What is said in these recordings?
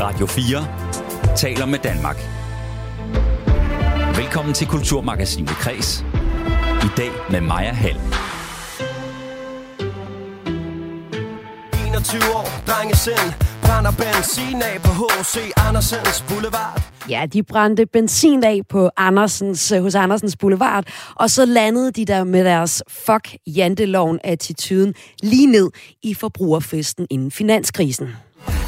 Radio 4 taler med Danmark. Velkommen til Kulturmagasinet Kres. I dag med Maja Hall. 21 år, drengesend Brænder benzin af på H.C. Andersens Boulevard Ja, de brændte benzin af på Andersens, hos Andersens Boulevard, og så landede de der med deres fuck janteloven attituden lige ned i forbrugerfesten inden finanskrisen.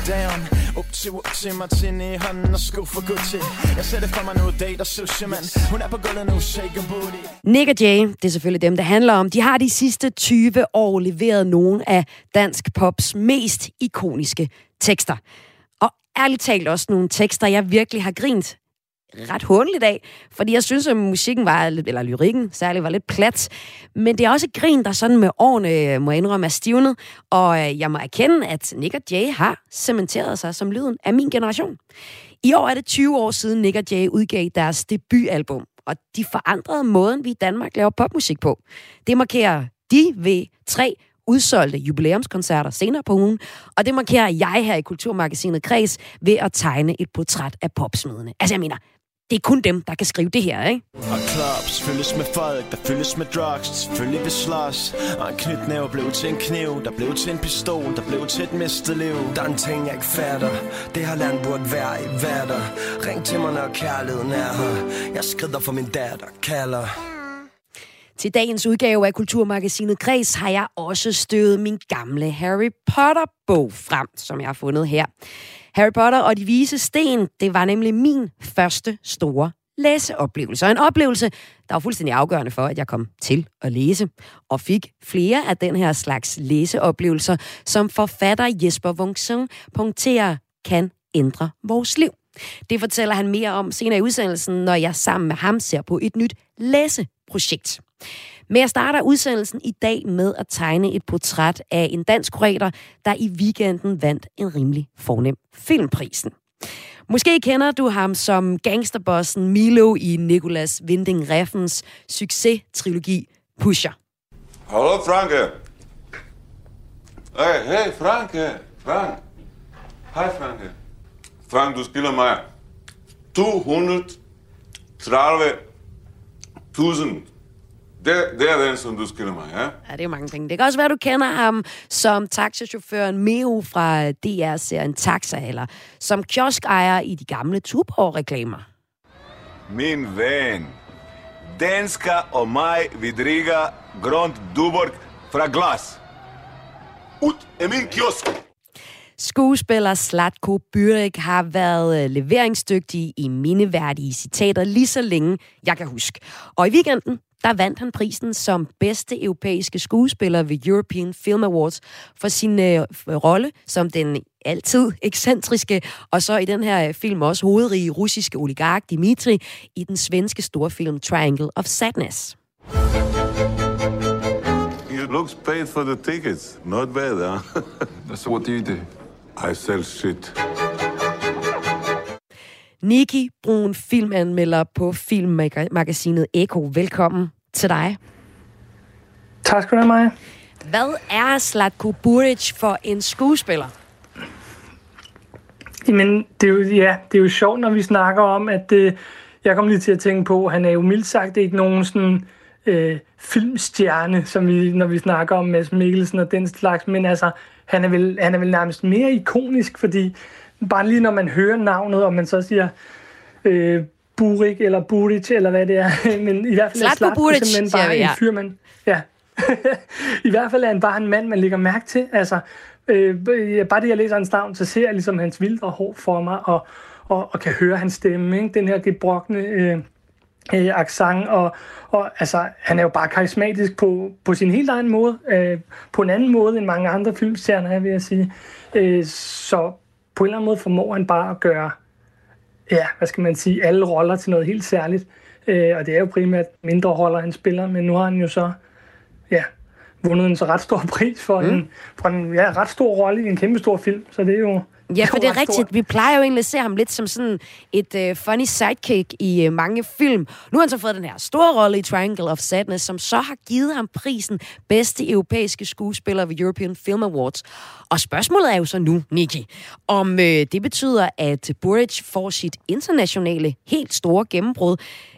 Down, up til, up til Martini i hånden og sko for Gucci. Jeg sætter for mig nu date og sushi, man Hun er på gulvet nu, shake booty. Nick og Jay, det er selvfølgelig dem, det handler om, de har de sidste 20 år leveret nogle af dansk pops mest ikoniske tekster. Og ærligt talt også nogle tekster, jeg virkelig har grint ret håndligt af, fordi jeg synes, at musikken var, eller lyrikken særligt, var lidt plat. Men det er også grin, der sådan med årene, øh, må jeg indrømme, er stivnet. Og øh, jeg må erkende, at Nick og Jay har cementeret sig som lyden af min generation. I år er det 20 år siden Nick og Jay udgav deres debutalbum, og de forandrede måden, vi i Danmark laver popmusik på. Det markerer de ved tre udsolgte jubilæumskoncerter senere på ugen, og det markerer jeg her i Kulturmagasinet Kreds ved at tegne et portræt af popsmidene. Altså jeg mener, det er kun dem, der kan skrive det her, ikke? Og clubs fyldes med folk, der fyldes med drugs. Selvfølgelig vi slås. Og en knytnæve blev til en kniv Der blev til en pistol, der blev til et mistet liv Der er en ting, jeg ikke fatter. Det her land burde være i vatter. Ring til mig, når kærligheden er her. Jeg skrider for min datter, kalder. Til dagens udgave af Kulturmagasinet Kreds har jeg også støvet min gamle Harry Potter-bog frem, som jeg har fundet her. Harry Potter og de vise sten, det var nemlig min første store læseoplevelse. Og en oplevelse, der var fuldstændig afgørende for, at jeg kom til at læse, og fik flere af den her slags læseoplevelser, som forfatter Jesper Wungsen punkterer kan ændre vores liv. Det fortæller han mere om senere i udsendelsen, når jeg sammen med ham ser på et nyt læseprojekt. Men jeg starter udsendelsen i dag med at tegne et portræt af en dansk kurator, der i weekenden vandt en rimelig fornem filmprisen. Måske kender du ham som gangsterbossen Milo i Nicolas Winding Refns succes-trilogi Pusher. Hallo Franke. Hey, hey Franke. Frank. Hej Franke. Frank, du spiller mig 230.000 det, det er den, som du skiller mig, ja? Ja, det er mange penge. Det kan også være, du kender ham som taxachaufføren Meo fra DR-serien Taxa, eller som kioskejer i de gamle Tuborg-reklamer. Min ven, danska og mig, vi drikker Grund Duborg fra glas. Ud af min kiosk! Skuespiller Slatko Byrek har været øh, leveringsdygtig i mindeværdige citater lige så længe jeg kan huske. Og i weekenden, der vandt han prisen som bedste europæiske skuespiller ved European Film Awards for sin øh, rolle som den altid ekscentriske, og så i den her film også hovedrige russiske oligark Dimitri i den svenske storfilm Triangle of Sadness. You looks paid for the tickets. Not bad, huh? So what do you do? I sell shit. Niki Brun, filmanmelder på filmmagasinet Eko. Velkommen til dig. Tak skal du have, Maja. Hvad er Slatko Buric for en skuespiller? Jamen, det er jo, ja, det er jo sjovt, når vi snakker om, at øh, jeg kom lige til at tænke på, han er jo mildt sagt ikke nogen sådan øh, filmstjerne, som vi, når vi snakker om Mads Mikkelsen og den slags, men altså, han er vel, han er vel nærmest mere ikonisk, fordi bare lige når man hører navnet, og man så siger øh, Burik eller Buric, eller hvad det er, men i hvert fald Zlatko er Buric, simpelthen bare ja. en fyr, man, ja. I hvert fald er han bare en mand, man lægger mærke til. Altså, øh, bare det, jeg læser hans navn, så ser jeg ligesom hans vildre hår for mig, og, og, og kan høre hans stemme, ikke? den her gebrokne øh, øh, accent, og, og altså, han er jo bare karismatisk på, på sin helt egen måde, øh, på en anden måde end mange andre filmstjerner, vil jeg sige. Øh, så på en eller anden måde formår han bare at gøre, ja, hvad skal man sige, alle roller til noget helt særligt. Øh, og det er jo primært mindre roller, han spiller, men nu har han jo så, ja, vundet en så ret stor pris for, mm. en, for en ja, ret stor rolle i en kæmpe stor film, så det er jo, Ja, for det er rigtigt. Stort. Vi plejer jo egentlig at se ham lidt som sådan et uh, funny sidekick i uh, mange film. Nu har han så fået den her store rolle i Triangle of Sadness, som så har givet ham prisen bedste europæiske skuespiller ved European Film Awards. Og spørgsmålet er jo så nu, Nikki, om uh, det betyder, at Burridge får sit internationale, helt store gennembrud.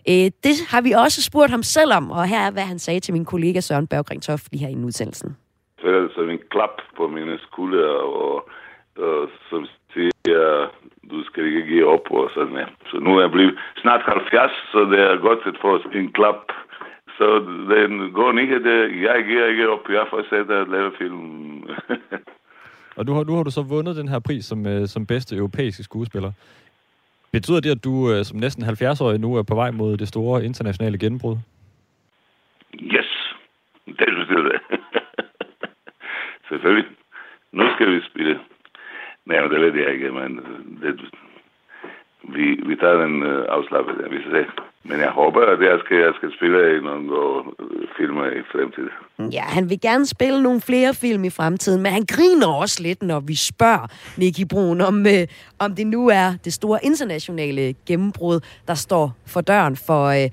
Uh, det har vi også spurgt ham selv om, og her er, hvad han sagde til min kollega Søren Berggring Toft lige her i udsendelsen. Det er altså en klap på mine skuldre, og og som siger, du skal ikke give op og sådan ja. Så nu er jeg blevet snart 70, så det er godt at få en klap. Så den går ikke, det, jeg giver ikke op, jeg fortsætter at lave film. og nu har, nu har du så vundet den her pris som, øh, som bedste europæiske skuespiller. Betyder det, at du som næsten 70-årig nu er på vej mod det store internationale gennembrud? Yes, det betyder det. Selvfølgelig. Nu skal vi spille Nej, men det ved jeg ikke, men det, vi, vi tager den øh, afslappet, vi skal se. Men jeg håber, at jeg skal, jeg skal spille i nogle filmer i fremtiden. Ja, han vil gerne spille nogle flere film i fremtiden, men han griner også lidt, når vi spørger Nicky Brun, om, øh, om det nu er det store internationale gennembrud, der står for døren for, øh,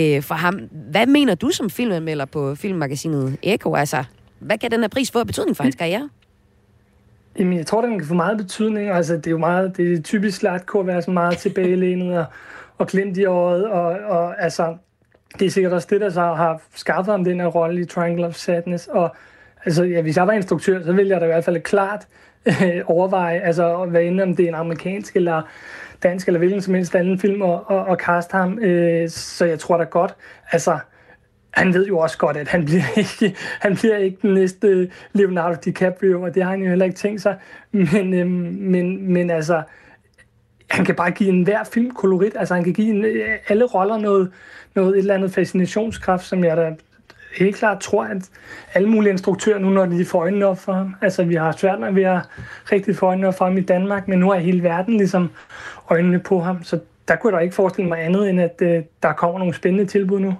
øh, for ham. Hvad mener du som filmanmelder på filmmagasinet Eko? Altså, hvad kan den her pris få af betydning for hans karriere? Jamen, jeg tror, den kan få meget betydning. Altså, det er jo meget, det er typisk Slatko at være så meget tilbagelænet og, og klemt i året. Og, og altså, det er sikkert også det, der så har skaffet ham den her rolle i Triangle of Sadness. Og altså, ja, hvis jeg var instruktør, så ville jeg da i hvert fald klart øh, overveje, altså, hvad end om det er en amerikansk eller dansk eller hvilken som helst anden film, og, og, og kaste ham. Øh, så jeg tror da godt, altså, han ved jo også godt, at han bliver ikke, han bliver ikke den næste øh, Leonardo DiCaprio, og det har han jo heller ikke tænkt sig. Men, øhm, men, men altså, han kan bare give en hver film kolorit. Altså, han kan give en, øh, alle roller noget, noget et eller andet fascinationskraft, som jeg da helt klart tror, at alle mulige instruktører nu, når de får øjnene op for ham. Altså, vi har svært med at rigtig få øjnene op for ham i Danmark, men nu er hele verden ligesom øjnene på ham. Så der kunne jeg da ikke forestille mig andet, end at øh, der kommer nogle spændende tilbud nu.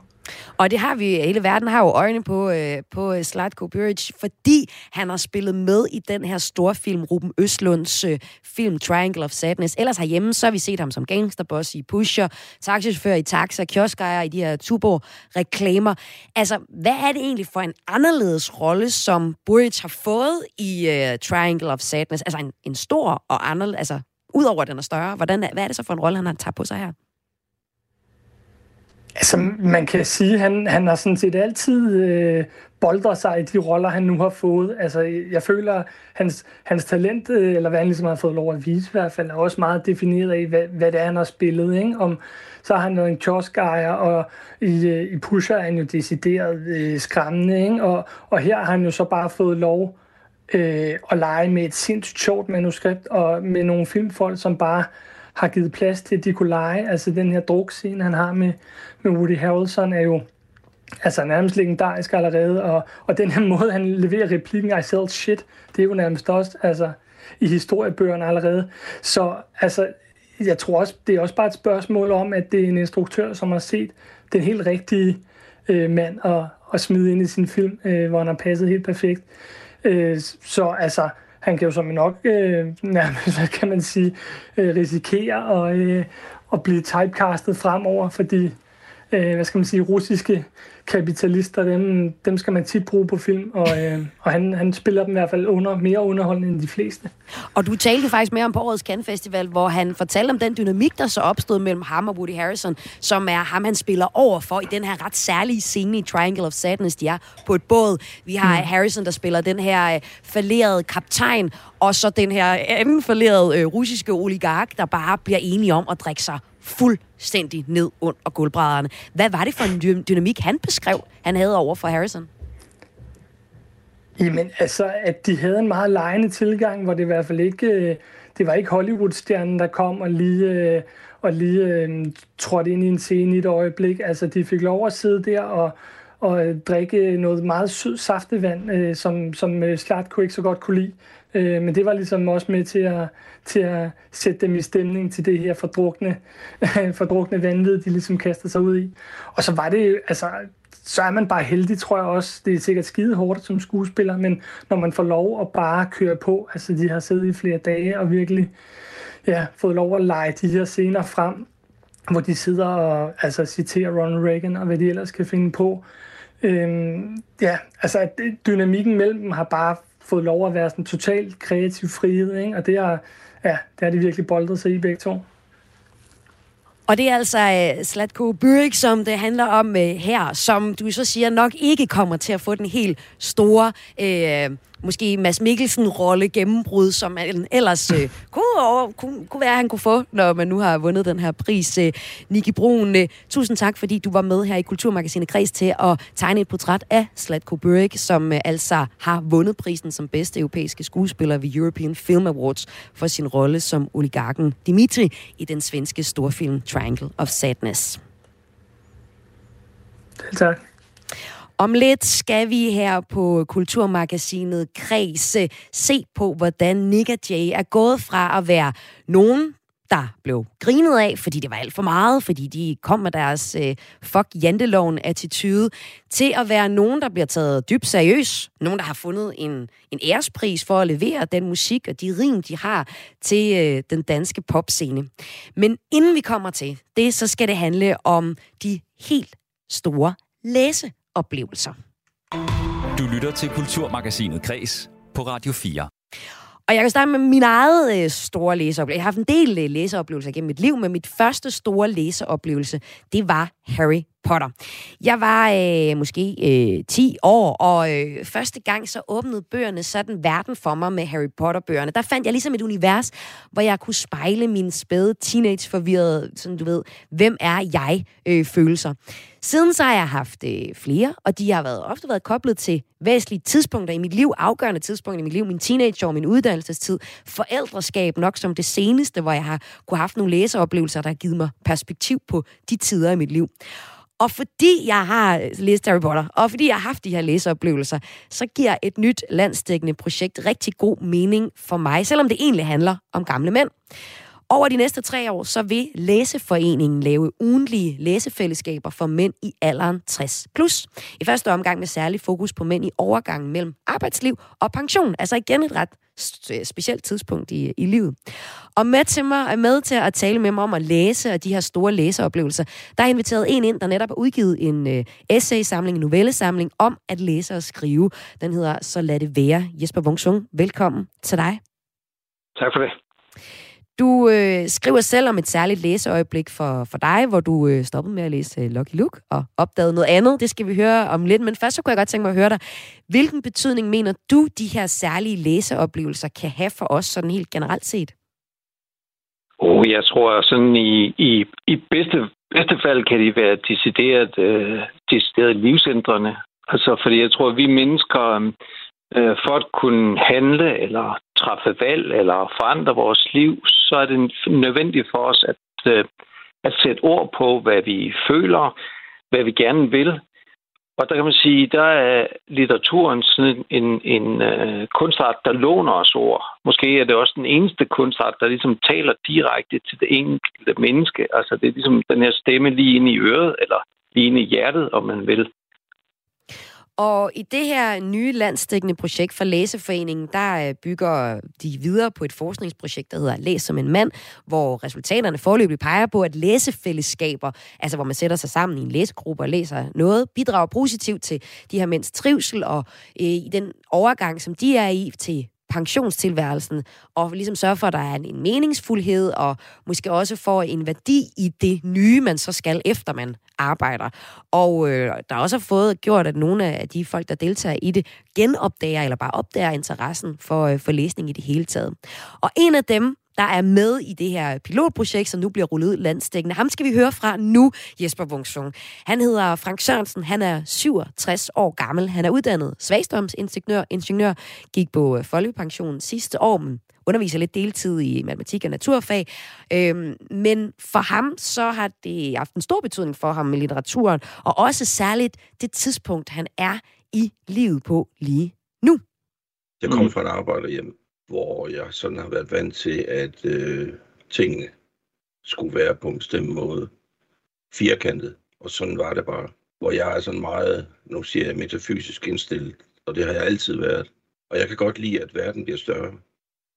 Og det har vi, hele verden har jo øjne på, øh, på øh, Slatko Buric, fordi han har spillet med i den her store film, Ruben Østlunds øh, film Triangle of Sadness. Ellers herhjemme, så har vi set ham som gangsterboss i Pusher, taxichauffør i Taxa, kioskejer i de her Tuborg-reklamer. Altså, hvad er det egentlig for en anderledes rolle, som Buric har fået i øh, Triangle of Sadness? Altså en, en stor og anderledes, altså udover at den er større, hvordan, hvad er det så for en rolle, han har taget på sig her? Altså, man kan sige, at han, han har sådan set altid øh, boldret sig i de roller, han nu har fået. Altså, jeg føler, at hans, hans talent, øh, eller hvad han ligesom har fået lov at vise i hvert fald, er også meget defineret af, hvad, hvad det er, han har spillet. Ikke? Om, så har han været en kioskejer, og i, øh, i Pusher er han jo decideret øh, skræmmende. Ikke? Og, og her har han jo så bare fået lov øh, at lege med et sindssygt sjovt manuskript, og med nogle filmfolk, som bare har givet plads til, at de kunne lege. Altså den her drukscene, han har med, med Woody Harrelson, er jo altså nærmest legendarisk allerede, og, og den her måde, han leverer replikken, I sell shit, det er jo nærmest også altså, i historiebøgerne allerede. Så altså, jeg tror også, det er også bare et spørgsmål om, at det er en instruktør, som har set den helt rigtige øh, mand at, at smide ind i sin film, øh, hvor han har passet helt perfekt. Øh, så altså, han kan jo som nok øh, nærmest, hvad kan man sige, øh, risikere at, øh, at blive typecastet fremover, fordi øh, hvad skal man sige, russiske kapitalister, dem, dem skal man tit bruge på film, og, øh, og han, han spiller dem i hvert fald under, mere underholdende end de fleste. Og du talte faktisk mere om på årets Cannes Festival, hvor han fortalte om den dynamik, der så opstod mellem ham og Woody Harrison, som er ham, han spiller over for i den her ret særlige scene i Triangle of Sadness, de er på et båd. Vi har mm. Harrison, der spiller den her øh, falderede kaptajn, og så den her anden falderede øh, russiske oligark, der bare bliver enige om at drikke sig fuldstændig ned under gulvbrædderne. Hvad var det for en dynamik, han beskrev, han havde over for Harrison? Jamen, altså, at de havde en meget lejende tilgang, hvor det i hvert fald ikke... Øh, det var ikke Hollywood-stjernen, der kom og lige, øh, og lige øh, trådte ind i en scene i et øjeblik. Altså, de fik lov at sidde der og, og øh, drikke noget meget sød saftevand, øh, som, som øh, Slatko ikke så godt kunne lide. Øh, men det var ligesom også med til at, til at sætte dem i stemning til det her fordrukne, fordrukne vanvid, de ligesom kastede sig ud i. Og så var det altså så er man bare heldig, tror jeg også. Det er sikkert skide hårdt som skuespiller, men når man får lov at bare køre på, altså de har siddet i flere dage og virkelig ja, fået lov at lege de her scener frem, hvor de sidder og altså, citerer Ronald Reagan og hvad de ellers kan finde på. Øhm, ja, altså dynamikken mellem dem har bare fået lov at være sådan totalt kreativ frihed, ikke? og det har, ja, det har de virkelig boldet sig i begge to. Og det er altså øh, uh, Slatko Børik, som det handler om uh, her, som du så siger nok ikke kommer til at få den helt store uh, måske Mads Mikkelsen-rolle gennembrud, som han ellers øh, kunne, kunne, kunne være, at han kunne få, når man nu har vundet den her pris. Øh, Niki Brun, øh, tusind tak, fordi du var med her i Kulturmagasinet Kreds til at tegne et portræt af Slatko Burek, som øh, altså har vundet prisen som bedste europæiske skuespiller ved European Film Awards for sin rolle som oligarken Dimitri i den svenske storfilm Triangle of Sadness. Tak. Om lidt skal vi her på Kulturmagasinet Kredse øh, se på, hvordan Nick og Jay er gået fra at være nogen, der blev grinet af, fordi det var alt for meget, fordi de kom med deres øh, fuck janteloven attitude, til at være nogen, der bliver taget dybt seriøs. Nogen, der har fundet en, en ærespris for at levere den musik og de rim, de har til øh, den danske popscene. Men inden vi kommer til det, så skal det handle om de helt store læse oplevelser. Du lytter til Kulturmagasinet Kres på Radio 4. Og jeg kan starte med min eget øh, store læseoplevelse. Jeg har haft en del øh, læseoplevelser gennem mit liv, men mit første store læseoplevelse, det var Harry Potter. Jeg var øh, måske øh, 10 år, og øh, første gang så åbnede bøgerne sådan verden for mig med Harry Potter-bøgerne. Der fandt jeg ligesom et univers, hvor jeg kunne spejle min spæde teenage-forvirrede, sådan du ved, hvem er jeg, øh, følelser. Siden så har jeg haft øh, flere, og de har været, ofte været koblet til væsentlige tidspunkter i mit liv, afgørende tidspunkter i mit liv, min teenageår, min uddannelsestid, forældreskab nok som det seneste, hvor jeg har kunne haft nogle læseoplevelser, der har givet mig perspektiv på de tider i mit liv. Og fordi jeg har læst Harry Potter, og fordi jeg har haft de her læseoplevelser, så giver et nyt landsdækkende projekt rigtig god mening for mig, selvom det egentlig handler om gamle mænd. Over de næste tre år, så vil Læseforeningen lave ugenlige læsefællesskaber for mænd i alderen 60 plus. I første omgang med særlig fokus på mænd i overgangen mellem arbejdsliv og pension. Altså igen et ret øh, specielt tidspunkt i, i livet. Og med til mig er med til at tale med mig om at læse og de her store læseoplevelser. Der er inviteret en ind, der netop har udgivet en øh, essay-samling, en novellesamling om at læse og skrive. Den hedder Så lad det være. Jesper Wungsung, velkommen til dig. Tak for det. Du øh, skriver selv om et særligt læseøjeblik for, for dig, hvor du øh, stoppede med at læse øh, Lucky Luke og opdagede noget andet. Det skal vi høre om lidt, men først så kunne jeg godt tænke mig at høre dig. Hvilken betydning mener du, de her særlige læseoplevelser kan have for os sådan helt generelt set? Oh, jeg tror sådan i, i, i bedste, bedste fald kan de være decideret, øh, decideret livsændrende. Altså, fordi jeg tror, at vi mennesker øh, for at kunne handle eller træffe valg eller forandre vores liv, så er det nødvendigt for os at, øh, at sætte ord på, hvad vi føler, hvad vi gerne vil. Og der kan man sige, der er litteraturen sådan en, en, en kunstart, der låner os ord. Måske er det også den eneste kunstart, der ligesom taler direkte til det enkelte menneske. Altså det er ligesom den her stemme lige inde i øret, eller lige inde i hjertet, om man vil. Og i det her nye landstækkende projekt for Læseforeningen, der øh, bygger de videre på et forskningsprojekt, der hedder Læs som en mand, hvor resultaterne forløbig peger på, at læsefællesskaber, altså hvor man sætter sig sammen i en læsegruppe og læser noget, bidrager positivt til de her mænds trivsel og øh, i den overgang, som de er i til pensionstilværelsen, og ligesom sørge for, at der er en meningsfuldhed, og måske også får en værdi i det nye, man så skal, efter man arbejder. Og øh, der er også fået gjort, at nogle af de folk, der deltager i det, genopdager eller bare opdager interessen for, øh, for læsning i det hele taget. Og en af dem, der er med i det her pilotprojekt, som nu bliver rullet ud landstækkende. Ham skal vi høre fra nu, Jesper Wungsung. Han hedder Frank Sørensen, han er 67 år gammel. Han er uddannet svagstrømsingeniør, ingeniør, gik på øh, folkepension sidste år, men underviser lidt deltid i matematik og naturfag. Øhm, men for ham, så har det haft en stor betydning for ham med litteraturen, og også særligt det tidspunkt, han er i livet på lige nu. Jeg kommer fra et arbejderhjem, hvor jeg sådan har været vant til, at øh, tingene skulle være på en bestemt måde firkantet, og sådan var det bare. hvor jeg er sådan meget, nu siger jeg, metafysisk indstillet, og det har jeg altid været. Og jeg kan godt lide, at verden bliver større.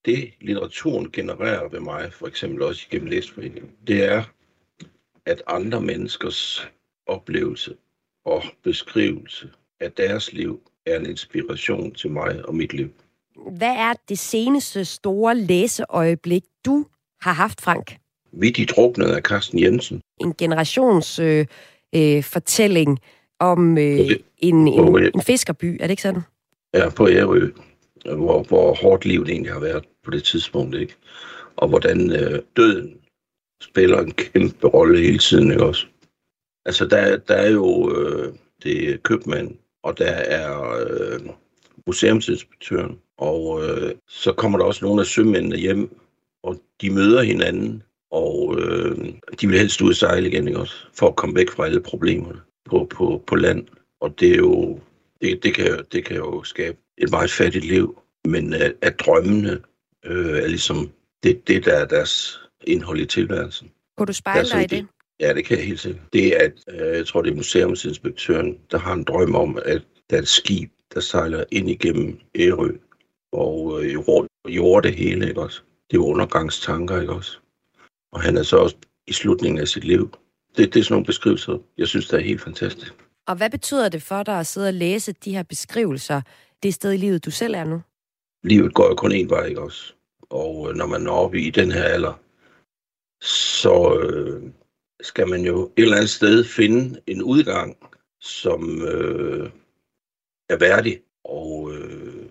Det litteraturen genererer ved mig, for eksempel også igennem læsforeningen, det er, at andre menneskers oplevelse og beskrivelse af deres liv er en inspiration til mig og mit liv. Hvad er det seneste store læseøjeblik, du har haft, Frank? Vi de druknede af Carsten Jensen. En generations øh, øh, fortælling om øh, en, en, en fiskerby, er det ikke sådan? Ja, på Ærø, hvor, hvor hårdt livet egentlig har været på det tidspunkt, ikke? Og hvordan øh, døden spiller en kæmpe rolle hele tiden, ikke også? Altså, der, der er jo øh, det købmand, og der er øh, museumsinspektøren, og øh, så kommer der også nogle af sømændene hjem, og de møder hinanden, og øh, de vil helst ud og sejle igen, ikke også? For at komme væk fra alle problemerne på, på, på land. Og det er jo, det, det, kan, det kan jo skabe et meget fattigt liv, men at, at drømmene øh, er ligesom det, det, der er deres indhold i tilværelsen. Kunne du spejle dig i det? Ja, det kan jeg helt sikkert. Det er, at øh, jeg tror, det er museumsinspektøren, der har en drøm om, at der er et skib, der sejler ind igennem Ærø, og øh, jord det hele, ikke også? Det er undergangstanker, ikke også? Og han er så også i slutningen af sit liv. Det, det er sådan nogle beskrivelser, jeg synes, der er helt fantastisk. Og hvad betyder det for dig at sidde og læse de her beskrivelser, det sted i livet, du selv er nu? Livet går jo kun én vej, ikke også? Og øh, når man når op i den her alder, så øh, skal man jo et eller andet sted finde en udgang, som øh, er værdig. Og øh,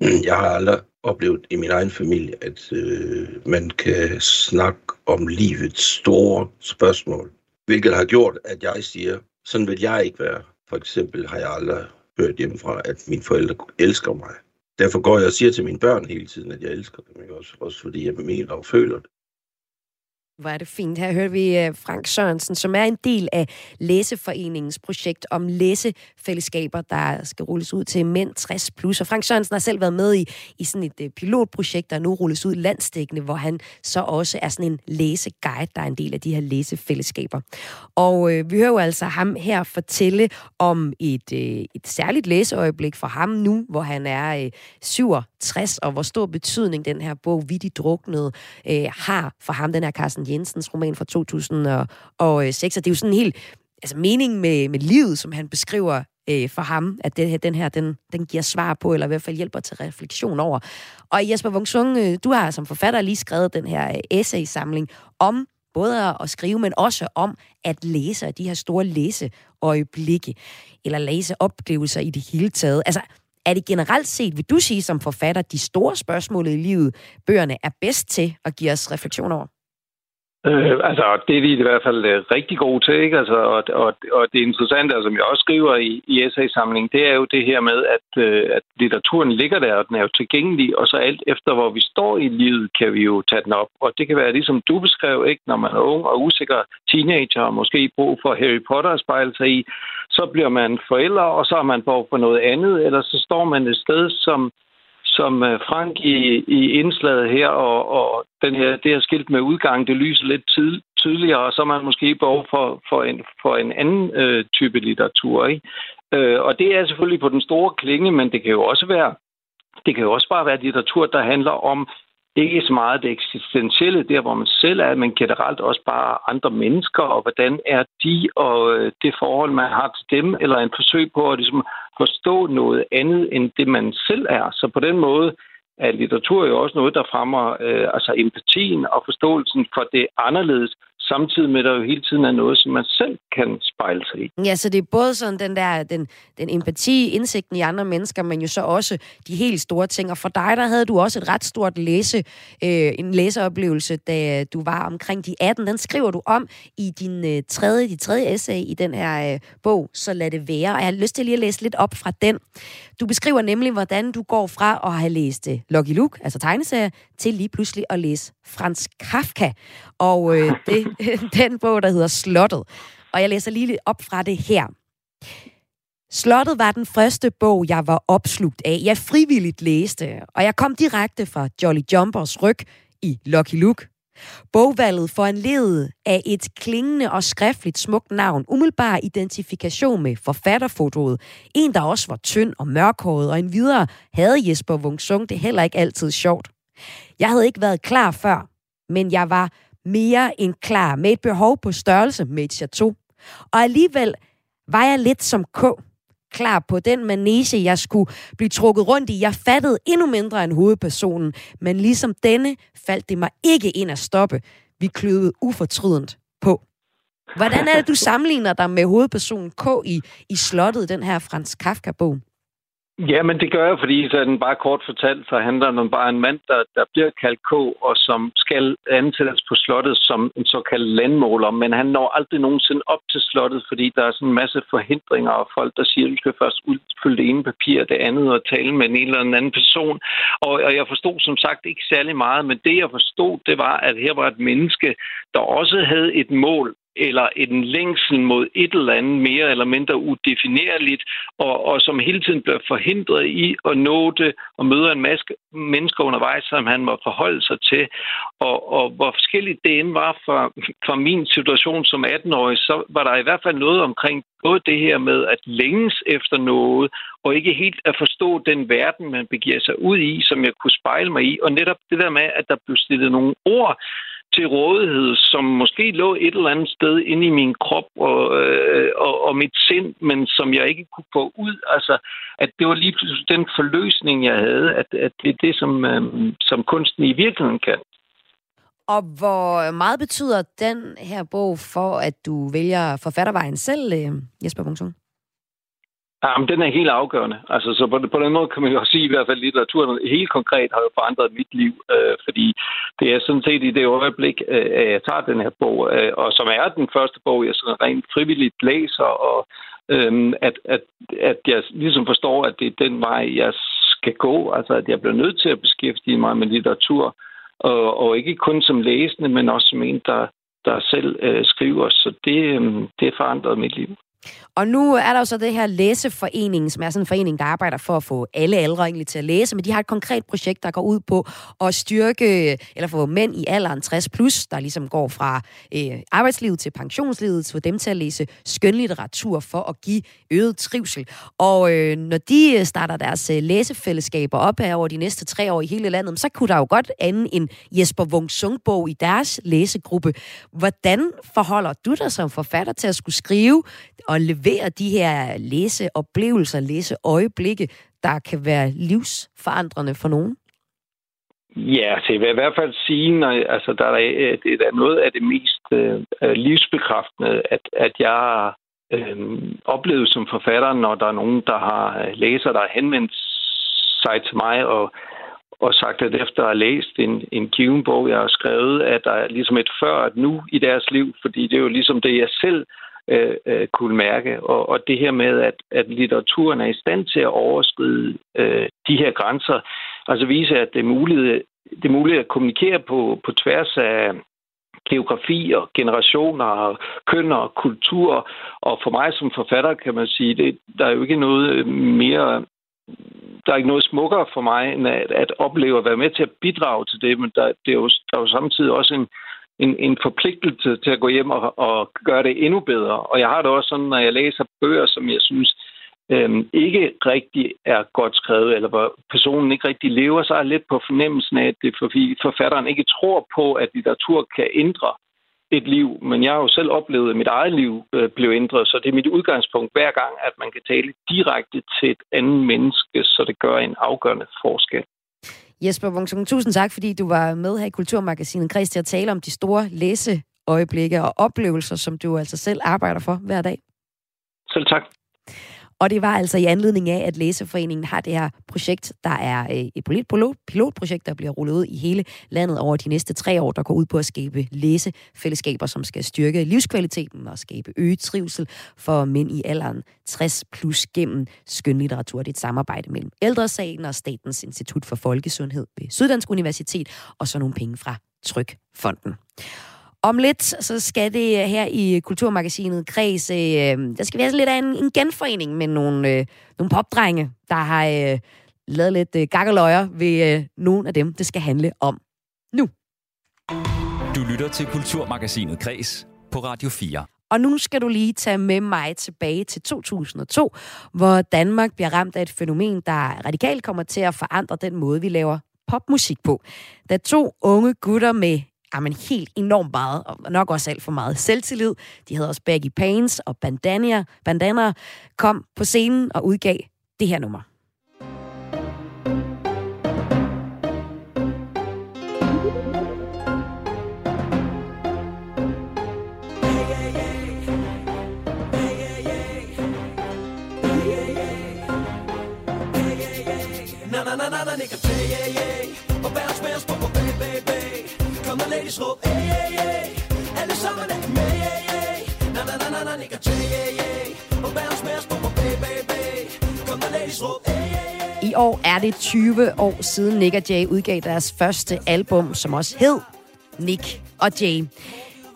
jeg har aldrig oplevet i min egen familie, at øh, man kan snakke om livets store spørgsmål. Hvilket har gjort, at jeg siger, sådan vil jeg ikke være. For eksempel har jeg aldrig hørt hjemmefra, at mine forældre elsker mig. Derfor går jeg og siger til mine børn hele tiden, at jeg elsker dem. Ikke? Også, også fordi jeg mener og føler det. Hvor er det fint. Her hører vi øh, Frank Sørensen, som er en del af Læseforeningens projekt om læsefællesskaber, der skal rulles ud til mænd 60 plus. Og Frank Sørensen har selv været med i, i sådan et øh, pilotprojekt, der nu rulles ud landsdækkende, hvor han så også er sådan en læseguide, der er en del af de her læsefællesskaber. Og øh, vi hører jo altså ham her fortælle om et, øh, et særligt læseøjeblik for ham nu, hvor han er øh, 67, og hvor stor betydning den her bog, Vi de druknede, øh, har for ham, den her Carsten Jensens roman fra 2006. Og det er jo sådan en helt altså mening med, med livet, som han beskriver øh, for ham, at det her, den her, den, den giver svar på, eller i hvert fald hjælper til refleksion over. Og Jesper Wungsung, øh, du har som forfatter lige skrevet den her øh, essay-samling om både at skrive, men også om at læse, de her store læseøjeblikke, eller læseoplevelser i det hele taget. Altså, er det generelt set, vil du sige som forfatter, de store spørgsmål i livet, bøgerne er bedst til at give os refleksion over? Øh, altså, det er de i hvert fald øh, rigtig gode til, ikke? Altså, og, og, og det interessante, altså, som jeg også skriver i, i essay-samlingen, det er jo det her med, at, uh, at litteraturen ligger der, og den er jo tilgængelig, og så alt efter, hvor vi står i livet, kan vi jo tage den op. Og det kan være ligesom du beskrev, ikke? Når man er ung og usikker teenager, og måske brug for Harry Potter at spejle sig i, så bliver man forældre, og så har man brug for noget andet, eller så står man et sted, som som øh, Frank i, i indslaget her, og, og den her, det her skilt med udgang, det lyser lidt tid, tydeligere, og så er man måske behov for, for, en, for en anden øh, type litteratur. Ikke? Øh, og det er selvfølgelig på den store klinge, men det kan jo også være det kan jo også bare være litteratur, der handler om ikke så meget det eksistentielle, der hvor man selv er, men generelt også bare andre mennesker, og hvordan er de, og øh, det forhold, man har til dem, eller en forsøg på at ligesom, forstå noget andet, end det man selv er. Så på den måde er litteratur jo også noget, der fremmer øh, altså empatien og forståelsen for det anderledes, samtidig med, at der jo hele tiden er noget, som man selv kan spejle sig i. Ja, så det er både sådan den der, den, den empati, indsigten i andre mennesker, men jo så også de helt store ting. Og for dig, der havde du også et ret stort læse, øh, en læseoplevelse, da du var omkring de 18. Den skriver du om i din øh, tredje, de tredje essay i den her øh, bog, Så lad det være. Og jeg har lyst til lige at læse lidt op fra den. Du beskriver nemlig, hvordan du går fra at have læst øh, Lucky Luke, altså tegneserier, til lige pludselig at læse Franz Kafka. Og øh, det, den bog, der hedder Slottet. Og jeg læser lige lidt op fra det her. Slottet var den første bog, jeg var opslugt af. Jeg frivilligt læste, og jeg kom direkte fra Jolly Jumpers ryg i Lucky Luke. Bogvalget foranledet af et klingende og skriftligt smukt navn, umiddelbar identifikation med forfatterfotoet, en der også var tynd og mørkhåret, og en videre havde Jesper Wungsung det heller ikke altid sjovt. Jeg havde ikke været klar før, men jeg var mere end klar med et behov på størrelse med et chateau. Og alligevel var jeg lidt som K, klar på den manege, jeg skulle blive trukket rundt i. Jeg fattede endnu mindre end hovedpersonen, men ligesom denne faldt det mig ikke ind at stoppe. Vi kløvede ufortrydent på. Hvordan er det, du sammenligner dig med hovedpersonen K i, i slottet, den her Frans Kafka-bog? Ja, men det gør jeg, fordi så den bare kort fortalt, så handler det om bare en mand, der, der bliver kaldt K, og som skal ansættes på slottet som en såkaldt landmåler, men han når aldrig nogensinde op til slottet, fordi der er sådan en masse forhindringer, og folk, der siger, at du skal først udfylde det ene papir, det andet, og tale med en eller anden person. Og, og jeg forstod som sagt ikke særlig meget, men det jeg forstod, det var, at her var et menneske, der også havde et mål, eller en længsel mod et eller andet mere eller mindre udefinerligt, og, og som hele tiden bliver forhindret i at nå det, og møder en masse mennesker undervejs, som han må forholde sig til. Og, og hvor forskelligt det end var fra, fra min situation som 18-årig, så var der i hvert fald noget omkring både det her med at længes efter noget, og ikke helt at forstå den verden, man begiver sig ud i, som jeg kunne spejle mig i, og netop det der med, at der blev stillet nogle ord til rådighed, som måske lå et eller andet sted inde i min krop og, øh, og, og mit sind, men som jeg ikke kunne få ud. Altså, at det var lige pludselig den forløsning, jeg havde, at, at det er det, som, øh, som kunsten i virkeligheden kan. Og hvor meget betyder den her bog for, at du vælger forfattervejen selv, øh, Jesper Bungsung? Jamen, den er helt afgørende. Altså, så på, på den måde kan man jo sige, i hvert fald litteraturen helt konkret har jo forandret mit liv, øh, fordi det er sådan set i det øjeblik, øh, at jeg tager den her bog, øh, og som er den første bog, jeg sådan rent frivilligt læser, og øh, at, at, at jeg ligesom forstår, at det er den vej, jeg skal gå. Altså, at jeg bliver nødt til at beskæftige mig med litteratur, og, og ikke kun som læsende, men også som en, der, der selv øh, skriver. Så det, øh, det forandret mit liv. Og nu er der jo så det her læseforening, som er sådan en forening, der arbejder for at få alle aldre egentlig til at læse, men de har et konkret projekt, der går ud på at styrke, eller få mænd i alderen 60 plus, der ligesom går fra øh, arbejdslivet til pensionslivet, få dem til at læse skønlitteratur for at give øget trivsel. Og øh, når de øh, starter deres øh, læsefællesskaber op her over de næste tre år i hele landet, så kunne der jo godt anden en Jesper Wung Sung-bog i deres læsegruppe. Hvordan forholder du dig som forfatter til at skulle skrive og levere de her læseoplevelser, læseøjeblikke, der kan være livsforandrende for nogen? Ja, så jeg vil i hvert fald sige, når, altså, der er, øh, det er noget af det mest øh, øh, livsbekræftende, at, at jeg øh, oplevet som forfatter, når der er nogen, der har øh, læser, der har henvendt sig til mig og, og sagt, at efter at have læst en, en given bog, jeg har skrevet, at der er ligesom et før og et nu i deres liv, fordi det er jo ligesom det, jeg selv øh, øh, kunne mærke. Og, og det her med, at, at litteraturen er i stand til at overskride øh, de her grænser, altså vise, at det er muligt, det er muligt at kommunikere på, på tværs af geografi og generationer og køn og kultur. Og for mig som forfatter kan man sige, det, der er jo ikke noget mere der er ikke noget smukkere for mig, end at, at opleve at være med til at bidrage til det, men der, det er jo, der er jo samtidig også en, en, en forpligtelse til at gå hjem og, og gøre det endnu bedre. Og jeg har det også sådan, når jeg læser bøger, som jeg synes øhm, ikke rigtig er godt skrevet, eller hvor personen ikke rigtig lever, så er lidt på fornemmelsen af, at det fordi forfatteren ikke tror på, at litteratur kan ændre et liv. Men jeg har jo selv oplevet, at mit eget liv øh, blev ændret, så det er mit udgangspunkt hver gang, at man kan tale direkte til et andet menneske, så det gør en afgørende forskel. Jesper Wungsung, tusind tak, fordi du var med her i Kulturmagasinet Kreds til at tale om de store læseøjeblikke og oplevelser, som du altså selv arbejder for hver dag. Selv tak. Og det var altså i anledning af, at Læseforeningen har det her projekt, der er øh, et pilotprojekt, der bliver rullet ud i hele landet over de næste tre år, der går ud på at skabe læsefællesskaber, som skal styrke livskvaliteten og skabe øget trivsel for mænd i alderen 60 plus gennem skønlitteratur. Det er et samarbejde mellem Ældresagen og Statens Institut for Folkesundhed ved Syddansk Universitet, og så nogle penge fra Trykfonden. Om lidt, så skal det her i Kulturmagasinet Kreds, øh, der skal vi have lidt af en, en genforening med nogle, øh, nogle popdrenge, der har øh, lavet lidt øh, gakkeløjer ved øh, nogle af dem, det skal handle om nu. Du lytter til Kulturmagasinet Kres på Radio 4. Og nu skal du lige tage med mig tilbage til 2002, hvor Danmark bliver ramt af et fænomen, der radikalt kommer til at forandre den måde, vi laver popmusik på. Da to unge gutter med Ah, jamen, helt enormt meget, og nok også alt for meget selvtillid, de havde også baggy pants og bandana, bandana, kom på scenen og udgav det her nummer. Kom og ladies råb hey yeah yeah Alle sammen er med yeah yeah Na na na na na nikker til, yeah yeah Og bounce bounce på på bag bag Kom og ladies råb hey yeah I år er det 20 år siden Nick og Jay udgav deres første album, som også hed Nick og Jay.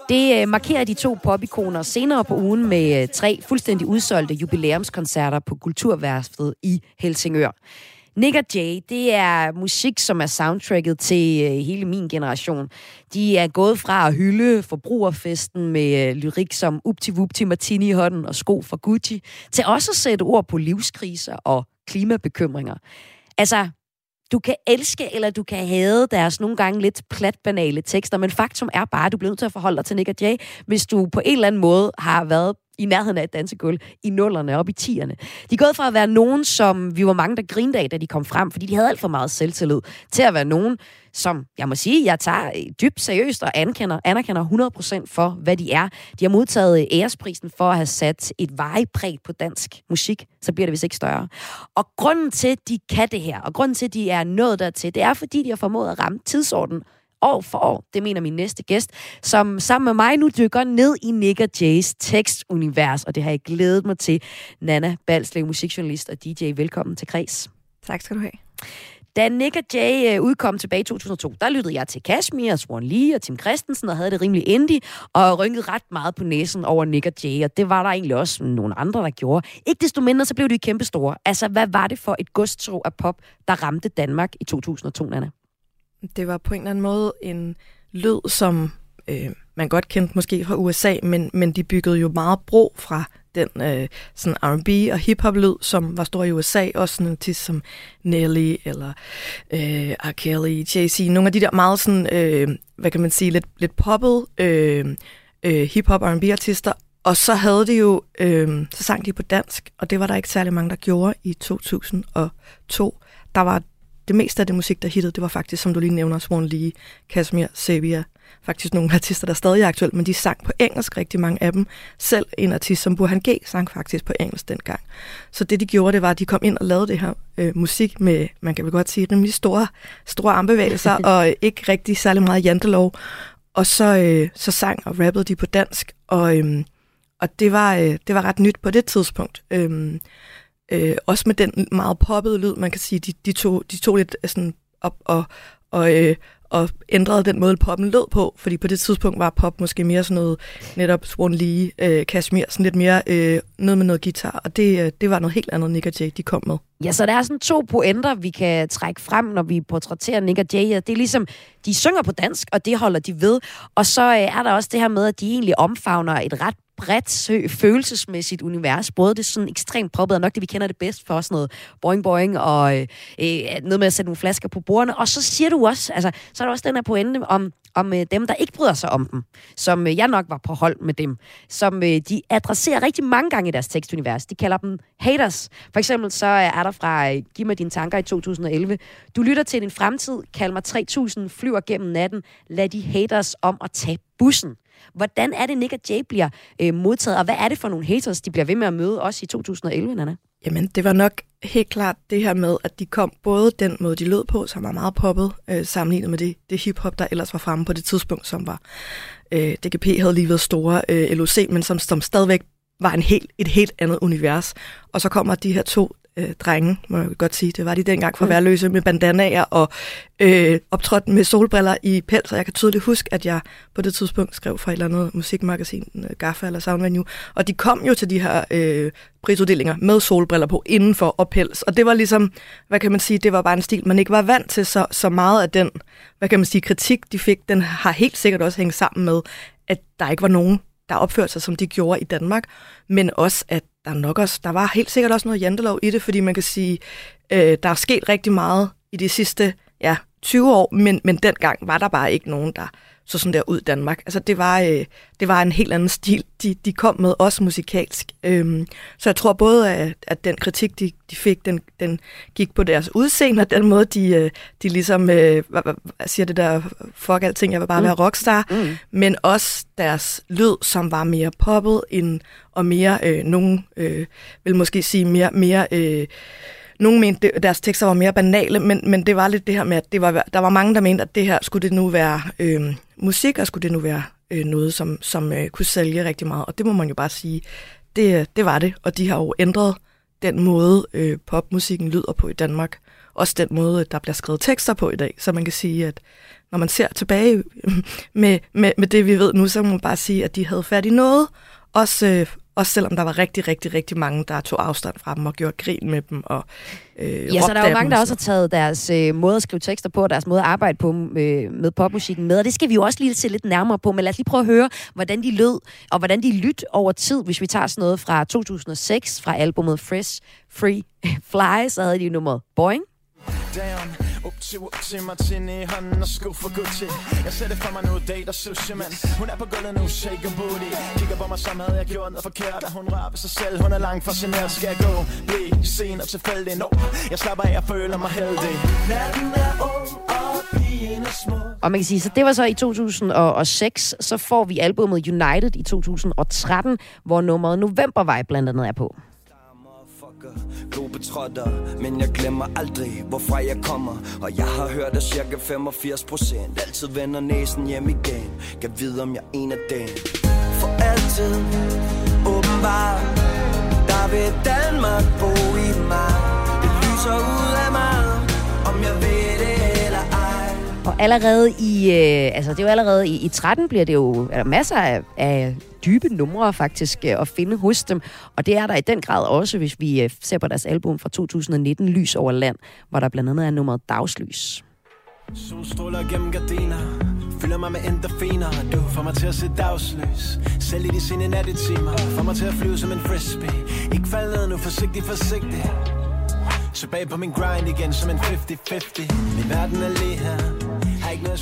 Det øh, markerer de to popikoner senere på ugen med øh, tre fuldstændig udsolgte jubilæumskoncerter på Kulturværftet i Helsingør. Nick og Jay, det er musik, som er soundtracket til øh, hele min generation. De er gået fra at hylde forbrugerfesten med øh, lyrik som Upti Wupti Martini i hånden og sko fra Gucci, til også at sætte ord på livskriser og klimabekymringer. Altså, du kan elske eller du kan hade deres nogle gange lidt platbanale tekster, men faktum er bare, at du bliver nødt til at forholde dig til Nick og Jay, hvis du på en eller anden måde har været i nærheden af et dansegulv i nullerne op i tierne. De er gået fra at være nogen, som vi var mange, der grinede af, da de kom frem, fordi de havde alt for meget selvtillid, til at være nogen, som jeg må sige, jeg tager øh, dybt seriøst og anerkender, anerkender 100% for, hvad de er. De har modtaget øh, æresprisen for at have sat et vejpræg på dansk musik, så bliver det vist ikke større. Og grunden til, at de kan det her, og grunden til, at de er nået dertil, det er, fordi de har formået at ramme tidsordenen år for år. Det mener min næste gæst, som sammen med mig nu dykker ned i Nick og Jays tekstunivers, og det har jeg glædet mig til. Nana Balslev, musikjournalist og DJ, velkommen til Kreds. Tak skal du have. Da Nick og Jay øh, udkom tilbage i 2002, der lyttede jeg til Kashmir, Swan Lee og Tim Christensen og havde det rimelig indie, og rynkede ret meget på næsen over Nick og Jay, og det var der egentlig også nogle andre, der gjorde. Ikke desto mindre, så blev de kæmpestore. Altså, hvad var det for et godstro af pop, der ramte Danmark i 2002, Nana? Det var på en eller anden måde en lyd, som øh, man godt kendte måske fra USA, men, men de byggede jo meget bro fra den øh, sådan R&B og hiphop lyd, som var stor i USA, også sådan en artist som Nelly eller øh, R. Kelly, Jay-Z, nogle af de der meget sådan, øh, hvad kan man sige, lidt, lidt poppet øh, øh, hiphop R&B artister, og så havde de jo, øh, så sang de på dansk, og det var der ikke særlig mange, der gjorde i 2002. Der var det meste af det musik, der hittede, det var faktisk, som du lige nævner, Swan Lee, Kashmir, Sabia, faktisk nogle artister, der stadig er aktuelle, men de sang på engelsk, rigtig mange af dem. Selv en artist som Burhan G. sang faktisk på engelsk dengang. Så det, de gjorde, det var, at de kom ind og lavede det her øh, musik med, man kan vel godt sige, rimelig store, store armbevægelser, og ikke rigtig særlig meget jantelov. Og så, øh, så sang og rappede de på dansk, og, øh, og det, var, øh, det var ret nyt på det tidspunkt. Øh, Øh, også med den meget poppede lyd, man kan sige, de, de, tog, de tog lidt øh, sådan op og, og, øh, og ændrede den måde, poppen lød på, fordi på det tidspunkt var pop måske mere sådan noget, netop Swan Lee, øh, Kashmir, sådan lidt mere øh, noget med noget guitar, og det, øh, det var noget helt andet, Nick og Jay, de kom med. Ja, så der er sådan to pointer, vi kan trække frem, når vi portrætterer Nick og Jay. Det er ligesom, de synger på dansk, og det holder de ved. Og så øh, er der også det her med, at de egentlig omfavner et ret bredt følelsesmæssigt univers. Både det sådan ekstremt proppet, og nok det, vi kender det bedst for, sådan noget boing boing, og øh, noget med at sætte nogle flasker på bordene. Og så siger du også, altså, så er der også den her pointe om, om øh, dem, der ikke bryder sig om dem, som øh, jeg nok var på hold med dem, som øh, de adresserer rigtig mange gange i deres tekstunivers. De kalder dem haters. For eksempel så øh, er der fra øh, Giv mig dine tanker i 2011. Du lytter til din fremtid, kald mig 3000, flyver gennem natten, lad de haters om at tage bussen. Hvordan er det, Nick og Jay bliver øh, modtaget, og hvad er det for nogle haters, de bliver ved med at møde også i 2011, Nana? Jamen, det var nok helt klart det her med, at de kom både den måde, de lød på, som var meget poppet, øh, sammenlignet med det, det hiphop, der ellers var fremme på det tidspunkt, som var øh, DGP havde lige været store øh, LOC, men som, som stadigvæk var en helt, et helt andet univers. Og så kommer de her to øh, drenge, må jeg godt sige. Det var de dengang for værløse med bandanaer og øh, optrådt med solbriller i pels. Og jeg kan tydeligt huske, at jeg på det tidspunkt skrev for et eller andet musikmagasin, øh, Gaffa eller Sound Venue. Og de kom jo til de her øh, prisuddelinger med solbriller på indenfor og pels. Og det var ligesom, hvad kan man sige, det var bare en stil, man ikke var vant til. Så, så meget af den, hvad kan man sige, kritik, de fik, den har helt sikkert også hængt sammen med, at der ikke var nogen, der opførte sig, som de gjorde i Danmark, men også, at der nok også, der var helt sikkert også noget jantelov i det, fordi man kan sige, øh, der er sket rigtig meget i de sidste ja, 20 år, men, men dengang var der bare ikke nogen, der så sådan der ud i Danmark. Altså det var, øh, det var en helt anden stil, de, de kom med, også musikalsk. Øhm, så jeg tror både, at, at den kritik, de, de fik, den, den gik på deres udseende, og den måde, de, øh, de ligesom, øh, siger det der, fuck alting, jeg vil bare mm. være rockstar, mm. men også deres lyd, som var mere poppet end, og mere, øh, nogen øh, vil måske sige mere, mere øh, nogle mente, at deres tekster var mere banale, men, men det var lidt det her med, at det var, der var mange, der mente, at det her skulle det nu være øh, musik, og skulle det nu være øh, noget, som, som øh, kunne sælge rigtig meget. Og det må man jo bare sige, det, det var det. Og de har jo ændret den måde, øh, popmusikken lyder på i Danmark. Også den måde, der bliver skrevet tekster på i dag. Så man kan sige, at når man ser tilbage med, med, med det, vi ved nu, så må man bare sige, at de havde fat i noget. Også, øh, også selvom der var rigtig, rigtig, rigtig mange, der tog afstand fra dem og gjorde grin med dem. Og, øh, Ja, så der er jo mange, der også har taget deres øh, måde at skrive tekster på, og deres måde at arbejde på øh, med popmusikken med, og det skal vi jo også lige se lidt nærmere på, men lad os lige prøve at høre, hvordan de lød, og hvordan de lyt over tid, hvis vi tager sådan noget fra 2006, fra albumet Fresh Free Fly, så havde de jo nummeret Boing. Damn, upti mig martini i hånden og sko for Gucci. Jeg ser det for mig nu, date og sushi, man Hun er på gulvet nu, shake and booty. Kigger på mig, som havde jeg gjort noget forkert. Og hun rører ved sig selv, hun er langt fascineret Skal jeg gå, blive sen og tilfældig? No, jeg slapper af, jeg føler mig heldig. Natten er ung, og pigen er små Og man kan sige, så det var så i 2006, så får vi albumet United i 2013, hvor nummeret Novembervej blandt andet er på. Globetrotter, men jeg glemmer aldrig, hvorfra jeg kommer. Og jeg har hørt, at cirka 85 procent Altid vender næsen hjem igen. Kan vide, om jeg er en af dem. For altid, åbenbart Der vil Danmark bo i mig. Det lyser ud Og allerede i, øh, altså det er jo allerede i, i 13 bliver det jo er der masser af, af dybe numre faktisk øh, at finde hos dem. Og det er der i den grad også, hvis vi øh, ser på deres album fra 2019, Lys over land, hvor der blandt andet er nummeret Dagslys. Solstråler gennem gardiner Fylder mig med endorfiner. Du får mig til at se dagslys Selv i de sene nattetimer. Får mig til at flyve som en frisbee Ikke falde ned nu, forsigtig, forsigtig Tilbage på min grind igen som en 50-50 Min verden er lige her.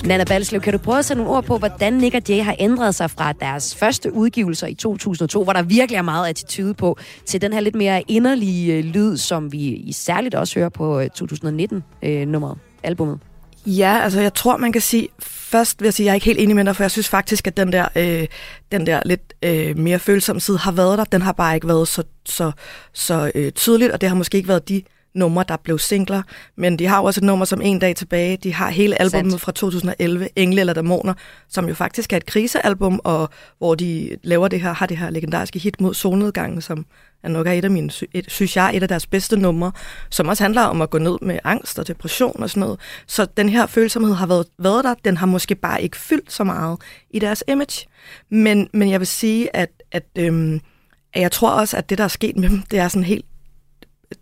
Nana Balslev, kan du prøve at sætte nogle ord på, hvordan Nick og Jay har ændret sig fra deres første udgivelser i 2002, hvor der virkelig er meget attitude på, til den her lidt mere inderlige øh, lyd, som vi i særligt også hører på øh, 2019-nummeret, øh, albumet? Ja, altså jeg tror, man kan sige, først vil jeg sige, at jeg er ikke helt enig med dig, for jeg synes faktisk, at den der, øh, den der lidt øh, mere følsomme side har været der. Den har bare ikke været så, så, så øh, tydeligt, og det har måske ikke været de numre, der blev singler, men de har jo også et nummer som En dag tilbage. De har hele albumet Sandt. fra 2011, Engle eller Dæmoner, som jo faktisk er et krisealbum, og hvor de laver det her, har det her legendariske hit mod solnedgangen, som er nok er et af mine, et, synes jeg, et af deres bedste numre, som også handler om at gå ned med angst og depression og sådan noget. Så den her følsomhed har været, været der, den har måske bare ikke fyldt så meget i deres image. Men, men jeg vil sige, at, at, øhm, at jeg tror også, at det, der er sket med dem, det er sådan helt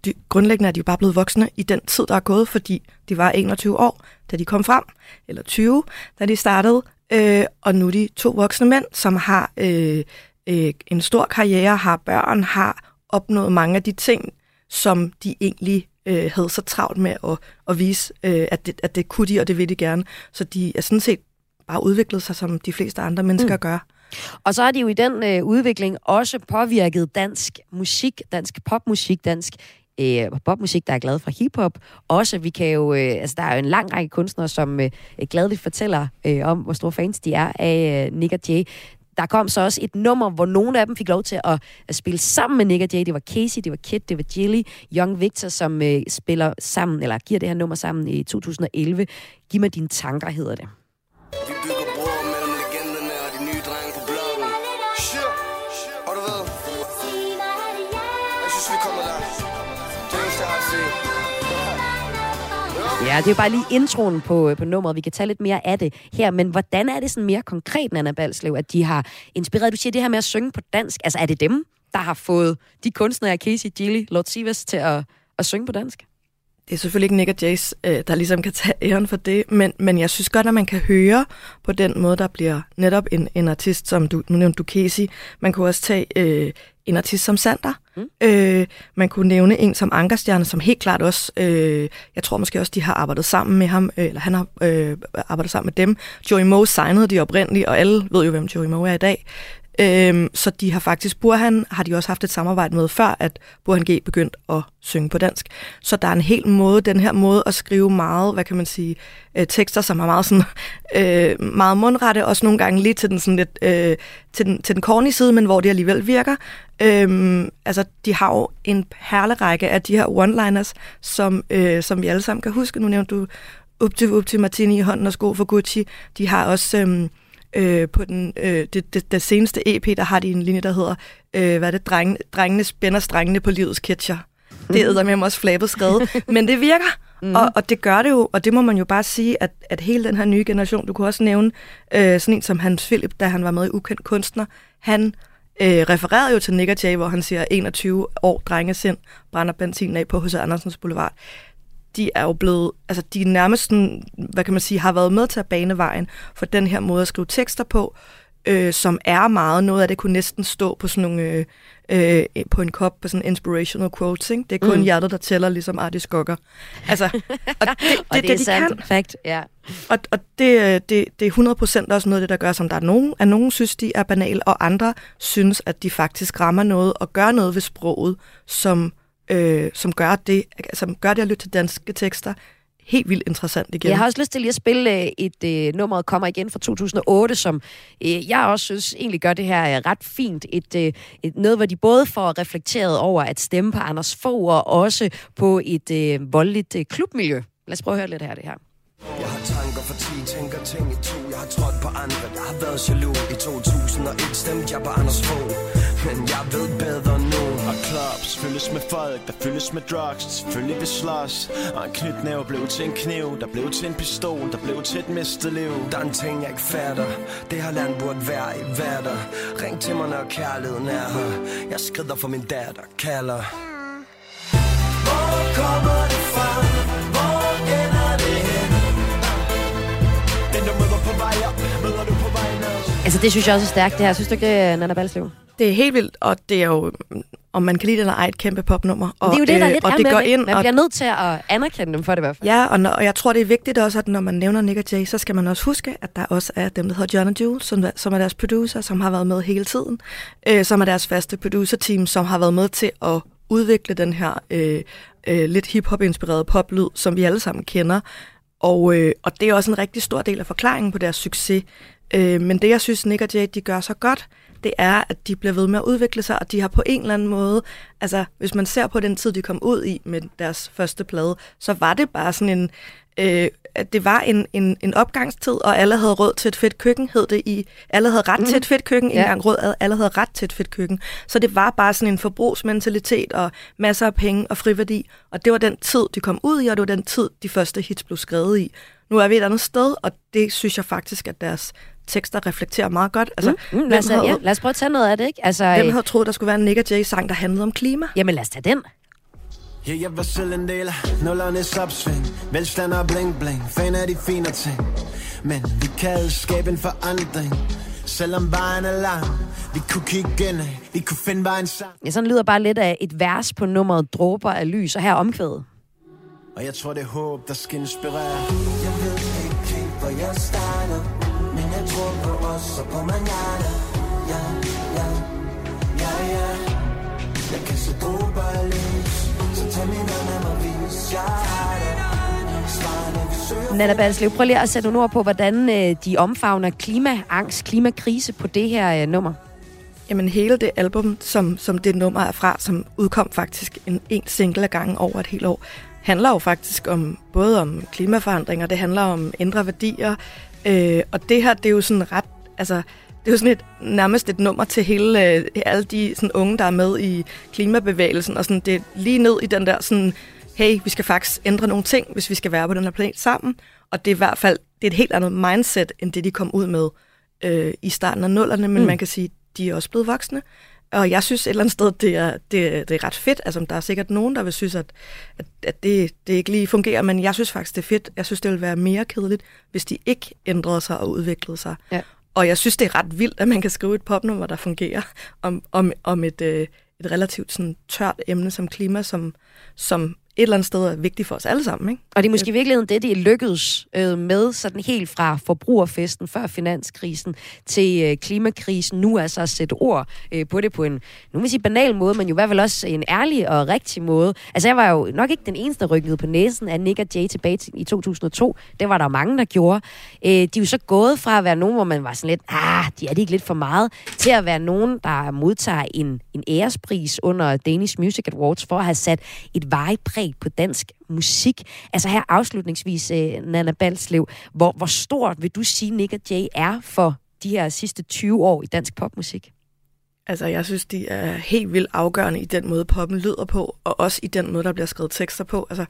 de, grundlæggende er de jo bare blevet voksne i den tid, der er gået, fordi de var 21 år, da de kom frem, eller 20, da de startede, øh, og nu er de to voksne mænd, som har øh, øh, en stor karriere, har børn, har opnået mange af de ting, som de egentlig øh, havde så travlt med at, at vise, øh, at, det, at det kunne de, og det vil de gerne. Så de er sådan set bare udviklet sig, som de fleste andre mennesker mm. gør. Og så har de jo i den øh, udvikling også påvirket dansk musik, dansk popmusik, dansk øh, popmusik, der er glad for hiphop. Også, vi kan jo, øh, altså der er jo en lang række kunstnere, som øh, gladeligt fortæller øh, om, hvor store fans de er af øh, Nick og Jay. Der kom så også et nummer, hvor nogle af dem fik lov til at, at spille sammen med Nick og Jay. Det var Casey, det var Kid, det var Jilly, Young Victor, som øh, spiller sammen, eller giver det her nummer sammen i 2011. Giv mig dine tanker, hedder det. Vi bygger Ja, det er jo bare lige introen på, øh, på nummeret. Vi kan tage lidt mere af det her. Men hvordan er det sådan mere konkret, Nana Balslev, at de har inspireret? Du siger det her med at synge på dansk. Altså, er det dem, der har fået de kunstnere, Casey, Gilly, Lord Sivas, til at, at synge på dansk? Det er selvfølgelig ikke Nick og Jace, øh, der ligesom kan tage æren for det, men, men jeg synes godt, at man kan høre på den måde, der bliver netop en, en artist, som du, nu nævnte du Casey. Man kunne også tage øh, en artist som Sander. Mm. Øh, man kunne nævne en som Ankerstjerne, som helt klart også, øh, jeg tror måske også, de har arbejdet sammen med ham, øh, eller han har øh, arbejdet sammen med dem. Joey Moe signede de oprindeligt, og alle ved jo, hvem Joey Moe er i dag. Øhm, så de har faktisk, Burhan har de også haft et samarbejde med, før at Burhan G begyndte at synge på dansk. Så der er en hel måde, den her måde at skrive meget, hvad kan man sige, øh, tekster, som er meget sådan, øh, meget mundrette, også nogle gange lige til den sådan lidt, øh, til den, til den corny side, men hvor det alligevel virker. Øhm, altså, de har jo en perlerække af de her one-liners, som, øh, som vi alle sammen kan huske. Nu nævnte du up til, Martini i hånden og sko for Gucci. De har også... Øh, øh, på den, øh, det, det, det seneste EP, der har de en linje, der hedder, øh, hvad er det, Dreng, drengene spænder strengene på livets ketcher. Det er med også flabet skrevet, men det virker, mm. og, og det gør det jo, og det må man jo bare sige, at, at hele den her nye generation, du kunne også nævne øh, sådan en som Hans Philip, da han var med i Ukendt Kunstner, han øh, refererede jo til Nick Jay, hvor han siger 21 år drengesind, brænder benzin af på H.C. Andersens Boulevard de er jo blevet, altså de nærmest sådan, hvad kan man sige, har været med til at bane vejen for den her måde at skrive tekster på, øh, som er meget, noget af det kunne næsten stå på sådan nogle, øh, øh, på en kop på sådan inspirational quotes, ikke? Det er kun mm. hjertet, der tæller, ligesom Artie Skokker. Altså, og det, det, og det, det, er det, sandt, de fact, ja. Og, og det, øh, det, det er 100% også noget af det, der gør, som der er nogen, at nogen synes, de er banale, og andre synes, at de faktisk rammer noget og gør noget ved sproget, som øh, som gør det, som gør det at lytte til danske tekster helt vildt interessant igen. Jeg har også lyst til lige at spille øh, et øh, nummer, der kommer igen fra 2008, som øh, jeg også synes egentlig gør det her øh, ret fint. Et, øh, et, noget, hvor de både får reflekteret over at stemme på Anders Fogh, og også på et øh, voldeligt øh, klubmiljø. Lad os prøve at høre lidt her det her. Jeg har tanker for 10, tænker ting i to Jeg har trådt på andre, jeg har været jaloux I 2001 stemte jeg på Anders Fogh men jeg ved bedre nu? Og clubs fyldes med folk, der fyldes med drugs. Selvfølgelig vil slås. Og en knytnæve blev til en kniv Der blev til en pistol, der blev til et mistet liv Der er en ting jeg ikke fatter. Det her land burde være i hverdag Ring til mig når kærligheden er her. Jeg skrider for min datter, kalder. Hvor kommer det fra? Hvor ender det hen? Den du møder på vej op, møder du Altså, det synes jeg også er stærkt, det her. Synes du ikke, det, Nana Balslev? Det er helt vildt, og det er jo, om man kan lide det eller ej, et kæmpe popnummer. Og, det er jo det, der er lidt og er det med går det. ind, Man og, bliver nødt til at anerkende dem for det i hvert fald. Ja, og, når, og jeg tror, det er vigtigt også, at når man nævner Nick og Jay, så skal man også huske, at der også er dem, der hedder John og Jules, som, som er deres producer, som har været med hele tiden, øh, som er deres faste producer-team, som har været med til at udvikle den her øh, øh, lidt hip-hop-inspirerede poplyd, som vi alle sammen kender. Og, øh, og det er også en rigtig stor del af forklaringen på deres succes. Øh, men det, jeg synes, Nick og Jay, de gør så godt, det er, at de bliver ved med at udvikle sig, og de har på en eller anden måde, altså hvis man ser på den tid, de kom ud i med deres første plade, så var det bare sådan en, øh, at det var en, en, en opgangstid, og alle havde råd til et fedt køkken, hed det i, alle havde ret mm. til et fedt køkken, Ja. engang råd, alle havde ret til et fedt køkken. Så det var bare sådan en forbrugsmentalitet og masser af penge og friværdi, og det var den tid, de kom ud i, og det var den tid, de første hits blev skrevet i. Nu er vi et andet sted, og det synes jeg faktisk, at deres tekster reflekterer meget godt. Altså, Mm, mm, lad, os, hvem, ja, havde, lad os prøve at tage noget af det, ikke? Altså, hvem øh, havde troet, der skulle være en Nick Jay-sang, der handlede om klima? jamen lad os tage den. Ja, jeg var selv en del af nullernes opsving Velstand og bling bling, fan af de fine ting Men vi kan skabe en forandring Selvom vejen er lang Vi kunne kigge ind vi kunne finde vejen sammen Ja, sådan lyder bare lidt af et vers på nummeret Dråber af lys, og her er omkvædet. Og jeg tror det er håb, der skal inspirere Jeg ved ikke helt, hvor jeg starter men jeg tror på os og på manana Ja, ja, ja, ja Jeg kan se dråber lys Så tag min hånd af mig, hvis jeg har det Nana Balslev, prøv lige at sætte nogle ord på, hvordan øh, de omfavner klimaangst, klimakrise på det her øh, nummer. Jamen hele det album, som, som det nummer er fra, som udkom faktisk en, en single af gangen over et helt år, handler jo faktisk om både om klimaforandringer, det handler om ændre værdier, øh, og det her, det er jo sådan ret, altså det er jo sådan et, nærmest et nummer til hele, øh, alle de sådan, unge, der er med i klimabevægelsen, og sådan, det er lige ned i den der sådan, hey, vi skal faktisk ændre nogle ting, hvis vi skal være på den her planet sammen. Og det er i hvert fald det er et helt andet mindset, end det de kom ud med øh, i starten af nullerne, men mm. man kan sige, de er også blevet voksne. Og jeg synes et eller andet sted, det er, det, det er ret fedt. Altså, der er sikkert nogen, der vil synes, at, at, at det, det ikke lige fungerer, men jeg synes faktisk, det er fedt. Jeg synes, det ville være mere kedeligt, hvis de ikke ændrede sig og udviklede sig. Ja. Og jeg synes, det er ret vildt, at man kan skrive et popnummer, der fungerer om, om, om et, øh, et relativt sådan, tørt emne som klima, som, som et eller andet sted er vigtigt for os alle sammen. Ikke? Og det er måske i virkeligheden det, de er lykkedes øh, med, sådan helt fra forbrugerfesten før finanskrisen til øh, klimakrisen, nu altså at sætte ord øh, på det på en, nu vil sige banal måde, men jo i hvert fald også en ærlig og rigtig måde. Altså jeg var jo nok ikke den eneste, der rykkede på næsen af Nick og Jay tilbage til, i 2002. Det var der mange, der gjorde. Øh, de er jo så gået fra at være nogen, hvor man var sådan lidt, ah, de er det ikke lidt for meget, til at være nogen, der modtager en, en ærespris under Danish Music Awards for at have sat et varigt præg på dansk musik. Altså her afslutningsvis, øh, Nana Balslev, hvor, hvor stort vil du sige, Nick og Jay er for de her sidste 20 år i dansk popmusik? Altså, jeg synes, de er helt vildt afgørende i den måde, poppen lyder på, og også i den måde, der bliver skrevet tekster på. Altså,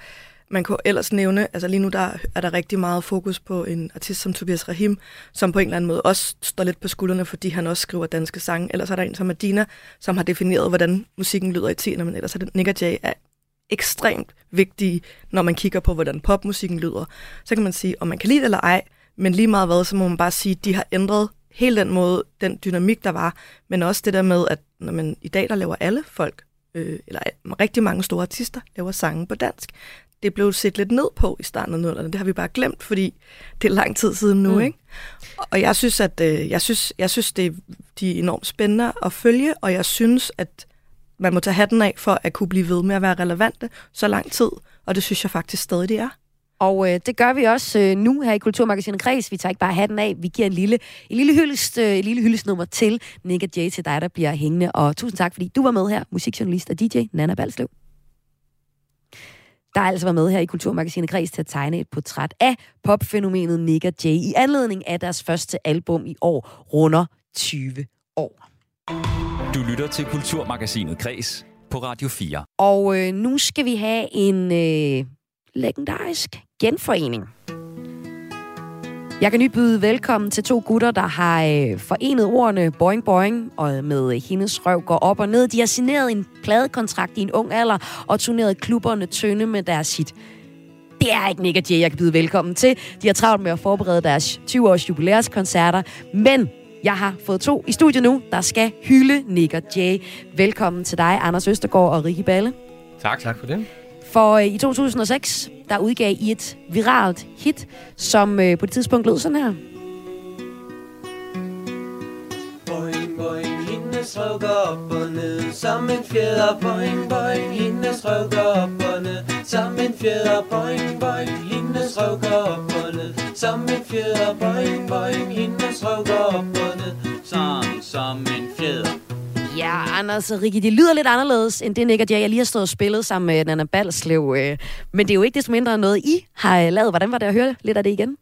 man kunne ellers nævne, altså lige nu der er der rigtig meget fokus på en artist som Tobias Rahim, som på en eller anden måde også står lidt på skuldrene, fordi han også skriver danske sange. Ellers er der en som Adina, som har defineret, hvordan musikken lyder i tiden, men ellers er det Nick Jay er ekstremt vigtige, når man kigger på, hvordan popmusikken lyder. Så kan man sige, om man kan lide det eller ej, men lige meget hvad, så må man bare sige, at de har ændret hele den måde, den dynamik, der var, men også det der med, at når man i dag, der laver alle folk, øh, eller rigtig mange store artister, laver sange på dansk. Det blev set lidt ned på i starten af nullerne. Det har vi bare glemt, fordi det er lang tid siden nu, mm. ikke? Og jeg synes, at øh, jeg synes, jeg synes, det de er enormt spændende at følge, og jeg synes, at man må tage hatten af for at kunne blive ved med at være relevante så lang tid, og det synes jeg faktisk stadig, det er. Og øh, det gør vi også øh, nu her i Kulturmagasinet Kreds. Vi tager ikke bare hatten af, vi giver en lille, en lille, hyldest, øh, en lille hyldestnummer til Nick og Jay, til dig, der bliver hængende. Og tusind tak, fordi du var med her, musikjournalist og DJ Nana Balslev. Der har altså været med her i Kulturmagasinet Kreds til at tegne et portræt af popfænomenet Nick og Jay i anledning af deres første album i år, runder 20 år. Du lytter til Kulturmagasinet Kres på Radio 4. Og øh, nu skal vi have en øh, legendarisk genforening. Jeg kan nu byde velkommen til to gutter, der har øh, forenet ordene Boing Boing og med hendes røv går op og ned. De har signeret en pladekontrakt i en ung alder og turneret klubberne tynde med deres hit. Det er ikke Nick og Jay, jeg kan byde velkommen til. De har travlt med at forberede deres 20-års jubilæumskoncerter, men jeg har fået to i studiet nu, der skal hylde Nick og Jay. Velkommen til dig, Anders Østergaard og Rikke Balle. Tak. Tak for det. For øh, i 2006, der udgav I et viralt hit, som øh, på det tidspunkt lød sådan her. Boing, boing, hendes røv går op og ned Som en fjeder, boing, boing Hendes røv går op og ned Som en fjeder, boing, boing Hendes røv går op og ned Som en fjeder, boing, boing Hendes røv går op og ned Som, som en fjeder Ja, Anders og Rikke, det lyder lidt anderledes, end det Nick og Jay, jeg lige har stået og spillet sammen med Nana Balslev. Øh. Men det er jo ikke det som mindre noget, I har øh, lavet. Hvordan var det at høre lidt af det igen?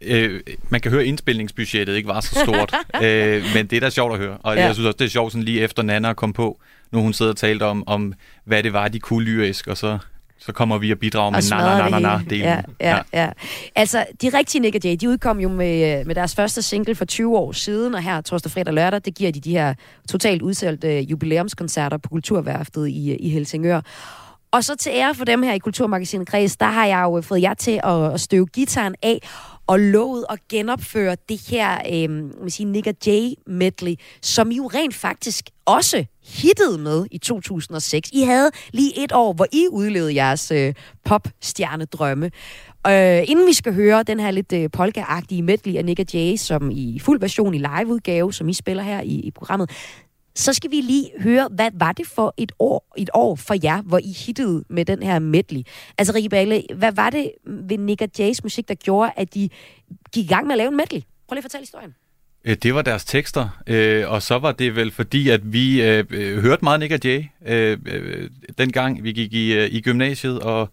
Øh, man kan høre, at indspilningsbudgettet ikke var så stort, øh, men det er da sjovt at høre. Og Ja. ja. jeg synes også, det er sjovt sådan lige efter Nana kom på, nu hun sidder og talte om, om hvad det var, de kunne lyrisk, og så, så kommer vi og bidrager med na na na na na delen. Ja, ja, ja. Altså, de rigtige Nick Jay, de udkom jo med, med deres første single for 20 år siden, og her torsdag, fredag og lørdag, det giver de de her totalt udsolgte jubilæumskoncerter på Kulturværftet i, i Helsingør. Og så til ære for dem her i Kulturmagasinet Kreds, der har jeg jo fået jer til at, at støve gitaren af og lovet at genopføre det her øh, man siger, Nick J. Medley, som I jo rent faktisk også hittede med i 2006. I havde lige et år, hvor I udlevede jeres øh, popstjernedrømme. Øh, inden vi skal høre den her lidt øh, polka-agtige medley af Nick Jay, som i fuld version i liveudgave, som I spiller her i, i programmet, så skal vi lige høre, hvad var det for et år, et år for jer, hvor I hittede med den her medley? Altså, Rikke Balle, hvad var det ved Nick og Jays musik, der gjorde, at de gik i gang med at lave en medley? Prøv lige at fortælle historien. Øh, det var deres tekster, øh, og så var det vel fordi, at vi øh, øh, hørte meget Nick og Jay, øh, øh, dengang vi gik i, øh, i gymnasiet, og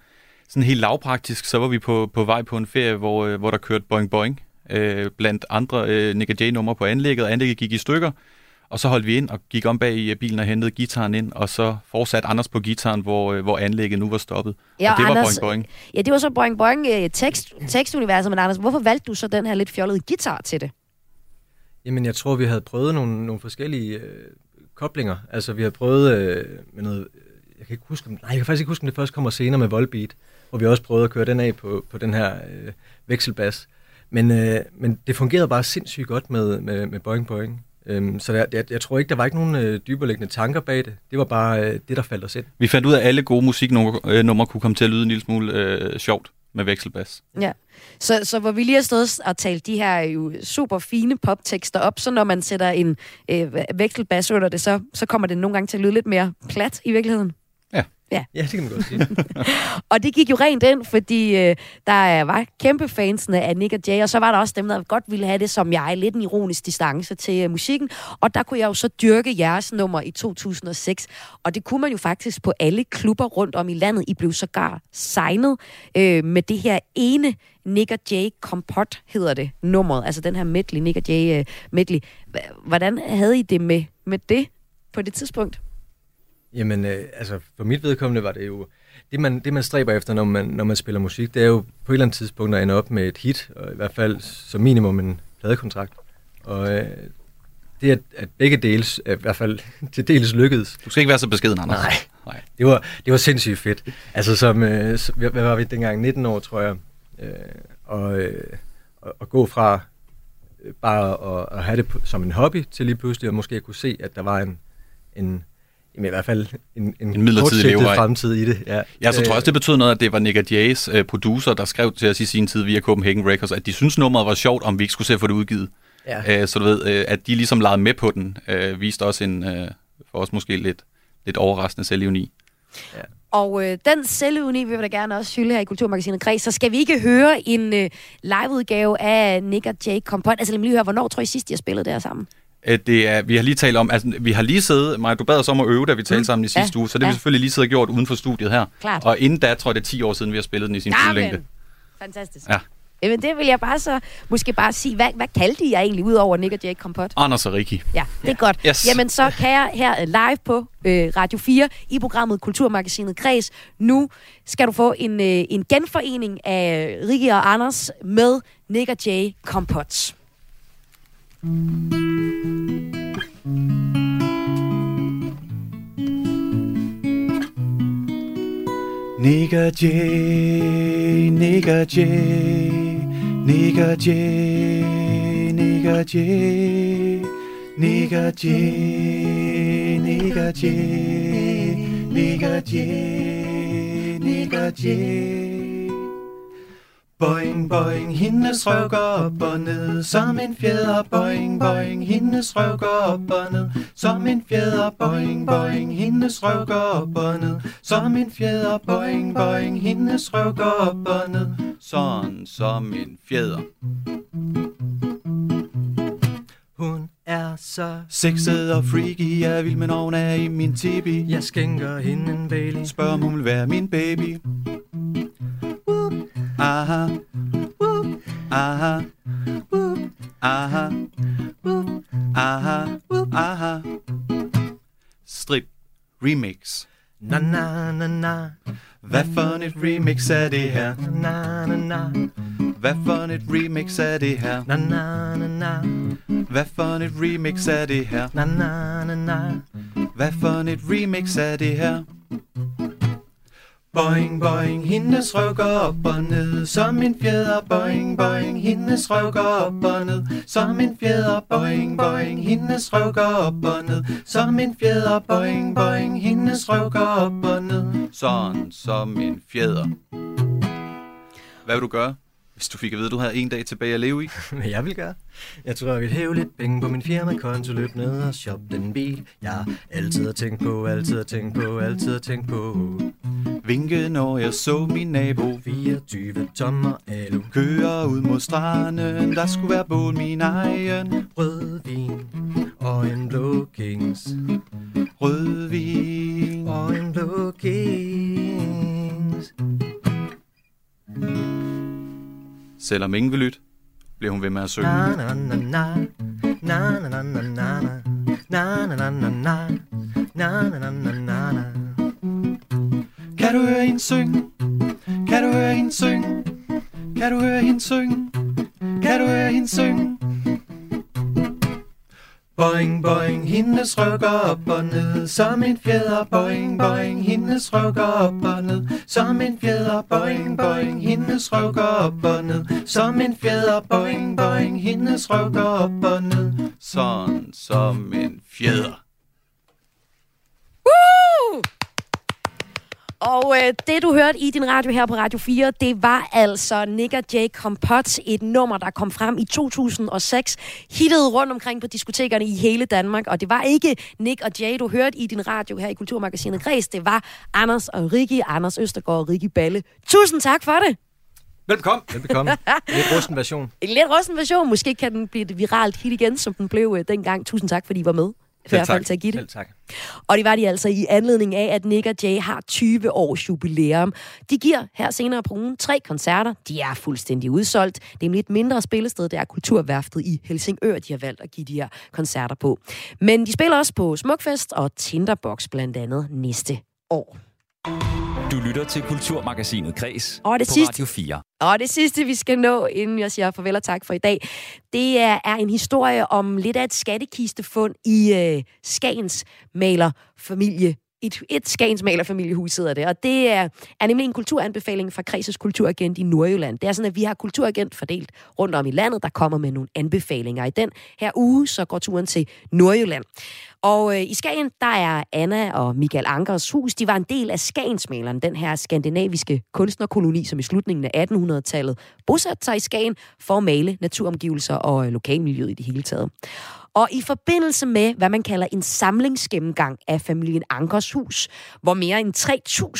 sådan helt lavpraktisk, så var vi på, på vej på en ferie, hvor, øh, hvor der kørte Boing Boing, øh, blandt andre øh, Nick og Jay-numre på anlægget, og anlægget gik i stykker, og så holdt vi ind og gik om bag i øh, bilen og hentede gitaren ind, og så fortsatte Anders på gitaren, hvor, øh, hvor anlægget nu var stoppet. Ja, og det var Anders- boing boing. Ja, det var så Boing Boing øh, tekst, tekstuniverset, men Anders, hvorfor valgte du så den her lidt fjollede guitar til det? Jamen, jeg tror, vi havde prøvet nogle, nogle forskellige øh, koblinger. Altså, vi havde prøvet øh, med noget... Jeg kan ikke huske, om, nej, jeg kan faktisk ikke huske, om det først kommer senere med Volbeat, hvor vi også prøvede at køre den af på, på den her øh, vekselbas. Men, øh, men det fungerede bare sindssygt godt med, med, med Boing Boing. Øhm, så jeg, jeg, jeg tror ikke, der var ikke nogen øh, dyberliggende tanker bag det. Det var bare øh, det, der faldt os ind. Vi fandt ud af, at alle gode musiknumre øh, numre kunne komme til at lyde en lille smule øh, sjovt med vekselbas. Ja. Så, så hvor vi lige har stået og talt de her jo super fine poptekster op, så når man sætter en øh, vekselbas under det, så, så kommer det nogle gange til at lyde lidt mere plat i virkeligheden. Ja. Ja. Det kan man godt sige. Og det gik jo rent ind, fordi øh, der var kæmpe fansene af Nick og Jay, og så var der også dem, der godt ville have det som jeg, lidt en ironisk distance til øh, musikken. Og der kunne jeg jo så dyrke jeres nummer i 2006. Og det kunne man jo faktisk på alle klubber rundt om i landet. I blev sågar signet øh, med det her ene Nick og Jay Kompot, hedder det, nummeret. Altså den her medley, Nick og Jay øh, medley. Hvordan havde I det med, med det på det tidspunkt? Jamen, øh, altså, for mit vedkommende var det jo... Det man, det, man stræber efter, når man, når man spiller musik, det er jo på et eller andet tidspunkt at ende op med et hit, og i hvert fald som minimum en pladekontrakt. Og øh, det, at, at begge deles, i hvert fald til dels lykkedes. Du skal ikke være så beskeden, Anders. Nej, Nej. det var, det var sindssygt fedt. Altså, som, øh, så- hvad var vi dengang? 19 år, tror jeg. Øh, og, øh, og, gå fra øh, bare at, at have det som en hobby, til lige pludselig at måske kunne se, at der var en, en jamen i hvert fald en, en, En midlertidig levevej. fremtid i det. Ja, Ja, så tror jeg Øh, også, det betød noget, at det var Nick Jays øh, producer, der skrev til os i sin tid via Copenhagen Records, at de synes nummeret var sjovt, om vi ikke skulle se at få det udgivet. Ja. Øh, så du ved, øh, at de ligesom legede med på den, øh, viste også en, øh, for os måske lidt, lidt overraskende selvivni. Og øh, den selvuni vil vi da gerne også hylde her i Kulturmagasinet Kreds. Så skal vi ikke høre en øh, liveudgave af Nick og Jay Kompot? Altså lad mig lige høre, hvornår tror I sidst, I har spillet der sammen? Øh, Det er, vi har lige talt om, altså vi har lige siddet, Maja, du bad os om at øve, da vi talte Mm. sammen i sidste Ja, uge, så det har ja. vi selvfølgelig lige siddet og gjort uden for studiet her. Klart. Og inden da, tror jeg, det er 10 år siden, vi har spillet den i sin fulde længde. Fantastisk. Ja. Jamen det vil jeg bare så måske bare sige. Hvad, hvad kaldte jer egentlig ud over Nick og Jay Kompot? Anders og Rikki. Ja, det er godt. Yes. Jamen så kan jeg her øh, live på øh, Radio 4 i programmet Kulturmagasinet Kreds. Nu skal du få en, øh, en genforening af Rikke og Anders med Nick og Jay Kompot. Nigger J, Nigger J, Nigger J, Nigger J, Nigger J, Nigger J, Nigger J, Nigger J. Boing, boing, hendes røv går op og ned, som en fjeder. Boing, boing, hendes røv går op og ned, som en fjeder. Boing, boing, hendes røv går op og ned, som en fjeder. Boing, boing, hendes røv går op og ned, sådan som en fjeder. Hun er så Sexet og freaky, jeg vil med nogen af i min tibi. Jeg skænker hende en Bailey. Spørg om hun vil være min baby. Aha. Aha. Aha. Aha. Aha. Strip Remix. Na na na na. Hvad et remix er det her? Na na na. Hvad et remix er det her? Na na na na. Hvad et remix er det her? Na na na na. Hvad et remix er det her? Boing, boing, hendes røv går op og ned, som en fjeder. Boing, boing, hendes røv går op og ned, som en fjeder. Boing, boing, hendes røv går op og ned, som en fjeder. Boing, boing, hendes røv går op og ned, sådan som en fjeder. Hvad vil du gøre, hvis du fik at vide, at du havde en dag tilbage at leve i? Hvad jeg vil gøre? Jeg tror, jeg vil hæve lidt penge på min firmakonto, løb ned og shoppe den bil. Jeg altid har tænkt på, altid har tænkt på, altid har tænkt på. Vinke, når jeg så min nabo 24 tommer alu. Kører ud mod stranden, der skulle være bål min egen Rødvin og en blå kings. Rødvin Og en blå kings. Selvom ingen vil lytte, blev hun ved med at synge. Na, na, na, na. Na, na, na, na, na, na. Na, na, na, na, na. Na, na, na, na, Kan du høre hende synge? Kan du høre hende synge? Kan du høre hende synge? Kan du høre hende synge? Boing, boing, hendes rykker op og ned, som en fjeder. Boing, boing, hendes rykker op og ned, som en fjeder. Boing, boing, hendes rykker op og ned, som en fjeder. Boing, boing, hendes rykker op og ned. Sådan som en fjeder. Woo! Og øh, det, du hørte i din radio her på Radio 4, det var altså Nick og Jay Kompot, et nummer, der kom frem i 2006, hittede rundt omkring på diskotekerne i hele Danmark. Og det var ikke Nick og Jay, du hørte i din radio her i Kulturmagasinet Græs. Det var Anders og Rikki, Anders Østergaard og Rikki Balle. Tusind tak for det. Velbekomme. Velbekomme. Lidt rusten version. En lidt rusten version. Måske kan den blive et viralt hit igen, som den blev øh, dengang. Tusind tak, fordi I var med. I hvert fald til at give det. Selv tak. Og det var de altså i anledning af, at Nick og Jay har 20 års jubilæum. De giver her senere på ugen tre koncerter. De er fuldstændig udsolgt. Det er et mindre spillested, det er Kulturværftet i Helsingør, de har valgt at give de her koncerter på. Men de spiller også på Smukfest og Tinderbox blandt andet næste år. Du lytter til Kulturmagasinet Græs Og det på sidste- Radio 4. Og det sidste, vi skal nå, inden jeg siger farvel og tak for i dag, det er, er en historie om lidt af et skattekistefund i øh, Skagens malerfamilie. Et, et Skagens malerfamiliehus hedder det, og det er, er nemlig en kulturanbefaling fra Kreses Kulturagent i Nordjylland. Det er sådan, at vi har kulturagent fordelt rundt om i landet, der kommer med nogle anbefalinger. I den her uge, så går turen til Nordjylland. Og øh, i Skagen, der er Anna og Michael Ankers hus. De var en del af Skagensmaleren, den her skandinaviske kunstnerkoloni, som i slutningen af 1800-tallet bosatte sig i Skagen for at male naturomgivelser og øh, lokalmiljøet i det hele taget. Og i forbindelse med, hvad man kalder en samlingsgennemgang af familien Ankers hus, hvor mere end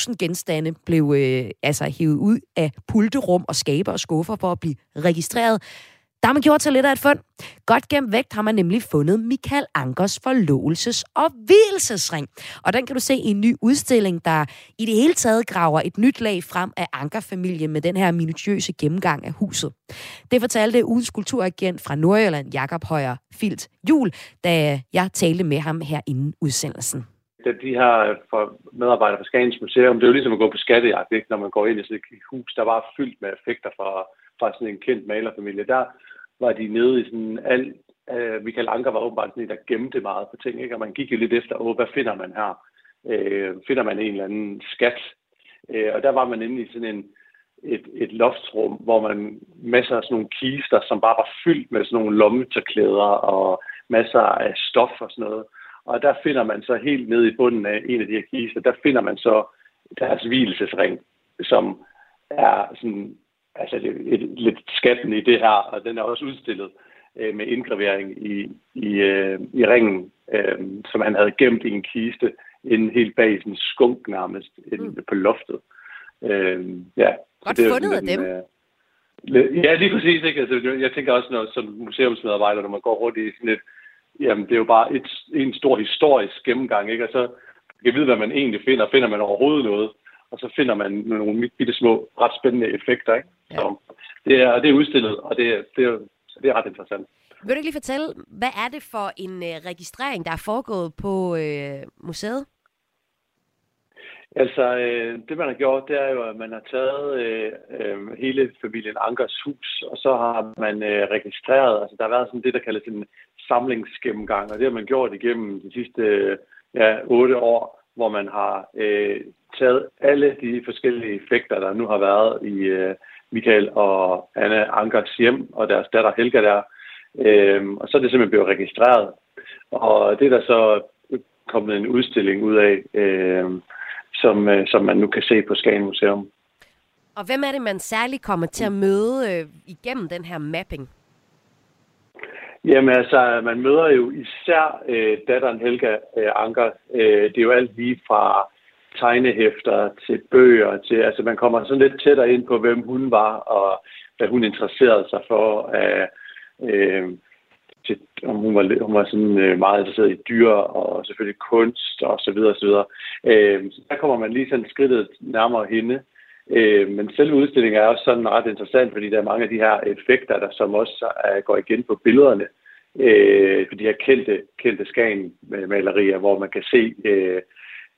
3.000 genstande blev øh, altså hævet ud af pulterum og skabe og skuffer for at blive registreret, der har man gjort sig lidt af et fund. Godt gemt vægt har man nemlig fundet Michael Ankers forlovelses- og hvilesesring. Og den kan du se i en ny udstilling, der i det hele taget graver et nyt lag frem af Anker-familien med den her minutiøse gennemgang af huset. Det fortalte ugens kulturagent fra Nordjylland, Jakob Højer Filt Jul, da jeg talte med ham her inden udsendelsen. det, de her for medarbejdere fra Skagens Museum, det er jo ligesom at gå på skattejagt, ikke? når man går ind i sådan et hus, der var fyldt med effekter fra, fra sådan en kendt malerfamilie. Der var de nede i sådan alt, øh, Michael Anker var åbenbart sådan en, der gemte meget på ting, ikke? og man gik jo lidt efter, åh, hvad finder man her? Øh, finder man en eller anden skat? Øh, og der var man inde i sådan en, et, et loftsrum, hvor man masser af sådan nogle kister, som bare var fyldt med sådan nogle lommetørklæder og masser af stof og sådan noget. Og der finder man så helt ned i bunden af en af de her kister, der finder man så deres hvilesesring, som er sådan, altså det, et, lidt skatten i det her, og den er også udstillet øh, med indgravering i, i, øh, i ringen, øh, som han havde gemt i en kiste, inde helt bag sådan skunk nærmest mm. på loftet. Øh, ja. Godt det er fundet sådan af dem. øh, Ja, lige præcis. Ikke? Altså, jeg tænker også, når, som museumsmedarbejder, når man går rundt i sådan et, jamen det er jo bare et, en stor historisk gennemgang, ikke? og så kan vide, hvad man egentlig finder. Finder man overhovedet noget? Og så finder man nogle bitte små, ret spændende effekter. Ikke? Ja. Så det er, det er udstillet, og det, er- det, er, det er ret interessant. Vil du ikke lige fortælle, hvad er det for en øh, registrering, der er foregået på øh, museet? Altså, øh, det man har gjort, det er jo, at man har taget øh, øh, hele familien Ankers hus, og så har man øh, registreret, altså der har været sådan det, der kaldes en samlingsgennemgang, og det har man gjort igennem de sidste øh, ja, otte år, hvor man har øh, taget alle de forskellige effekter, der nu har været i øh, Michael og Anna Ankers hjem, og deres datter Helga der, øh, og så er det simpelthen blevet registreret. Og det er der så kommet en udstilling ud af, øh, som, øh, som man nu kan se på Skagen Museum. Og hvem er det, man særligt kommer til at møde øh, igennem den her mapping? Jamen altså, man møder jo især øh, datteren Helga øh, Anker. Øh, det er jo alt lige fra tegnehæfter til bøger til, altså man kommer sådan lidt tættere ind på, hvem hun var, og hvad hun interesserede sig for. Øh, øh, til, om hun var, hun var sådan øh, meget interesseret i dyr og selvfølgelig kunst og så videre og så videre. Øh, så der kommer man lige sådan skridtet nærmere hende. Øh, men selve udstillingen er også sådan ret interessant, fordi der er mange af de her effekter, der som også er, går igen på billederne. Øh, for de her kendte, kendte Skagen-malerier, hvor man kan se øh,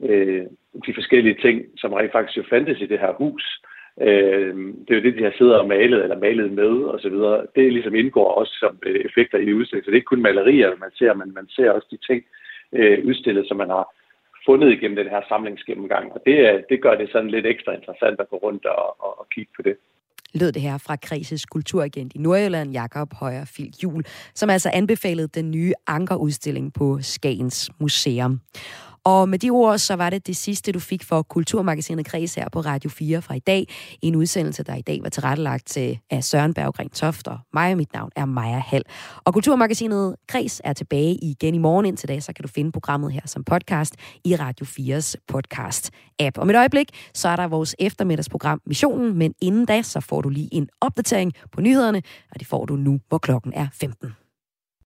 øh, de forskellige ting, som rent faktisk jo fandtes i det her hus. Øh, det er jo det, de har siddet og malet eller malet med og så videre. Det ligesom indgår også som øh, effekter i udstillingen. Så det er ikke kun malerier, man ser, men man ser også de ting øh, udstillet, som man har fundet igennem den her samlingsgennemgang. Og det, det gør det sådan lidt ekstra interessant at gå rundt og, og, og kigge på det lød det her fra Kreses kulturagent i Nordjylland, Jakob Højer Filt Jul, som altså anbefalede den nye ankerudstilling på Skagens Museum. Og med de ord, så var det det sidste, du fik for Kulturmagasinet Kreds her på Radio 4 fra i dag. En udsendelse, der i dag var tilrettelagt til af Søren Berggren Toft og mig, og mit navn er Maja Hall. Og Kulturmagasinet Kreds er tilbage igen i morgen. Indtil da, så kan du finde programmet her som podcast i Radio 4's podcast-app. Om et øjeblik, så er der vores eftermiddagsprogram Missionen, men inden da, så får du lige en opdatering på nyhederne, og det får du nu, hvor klokken er 15.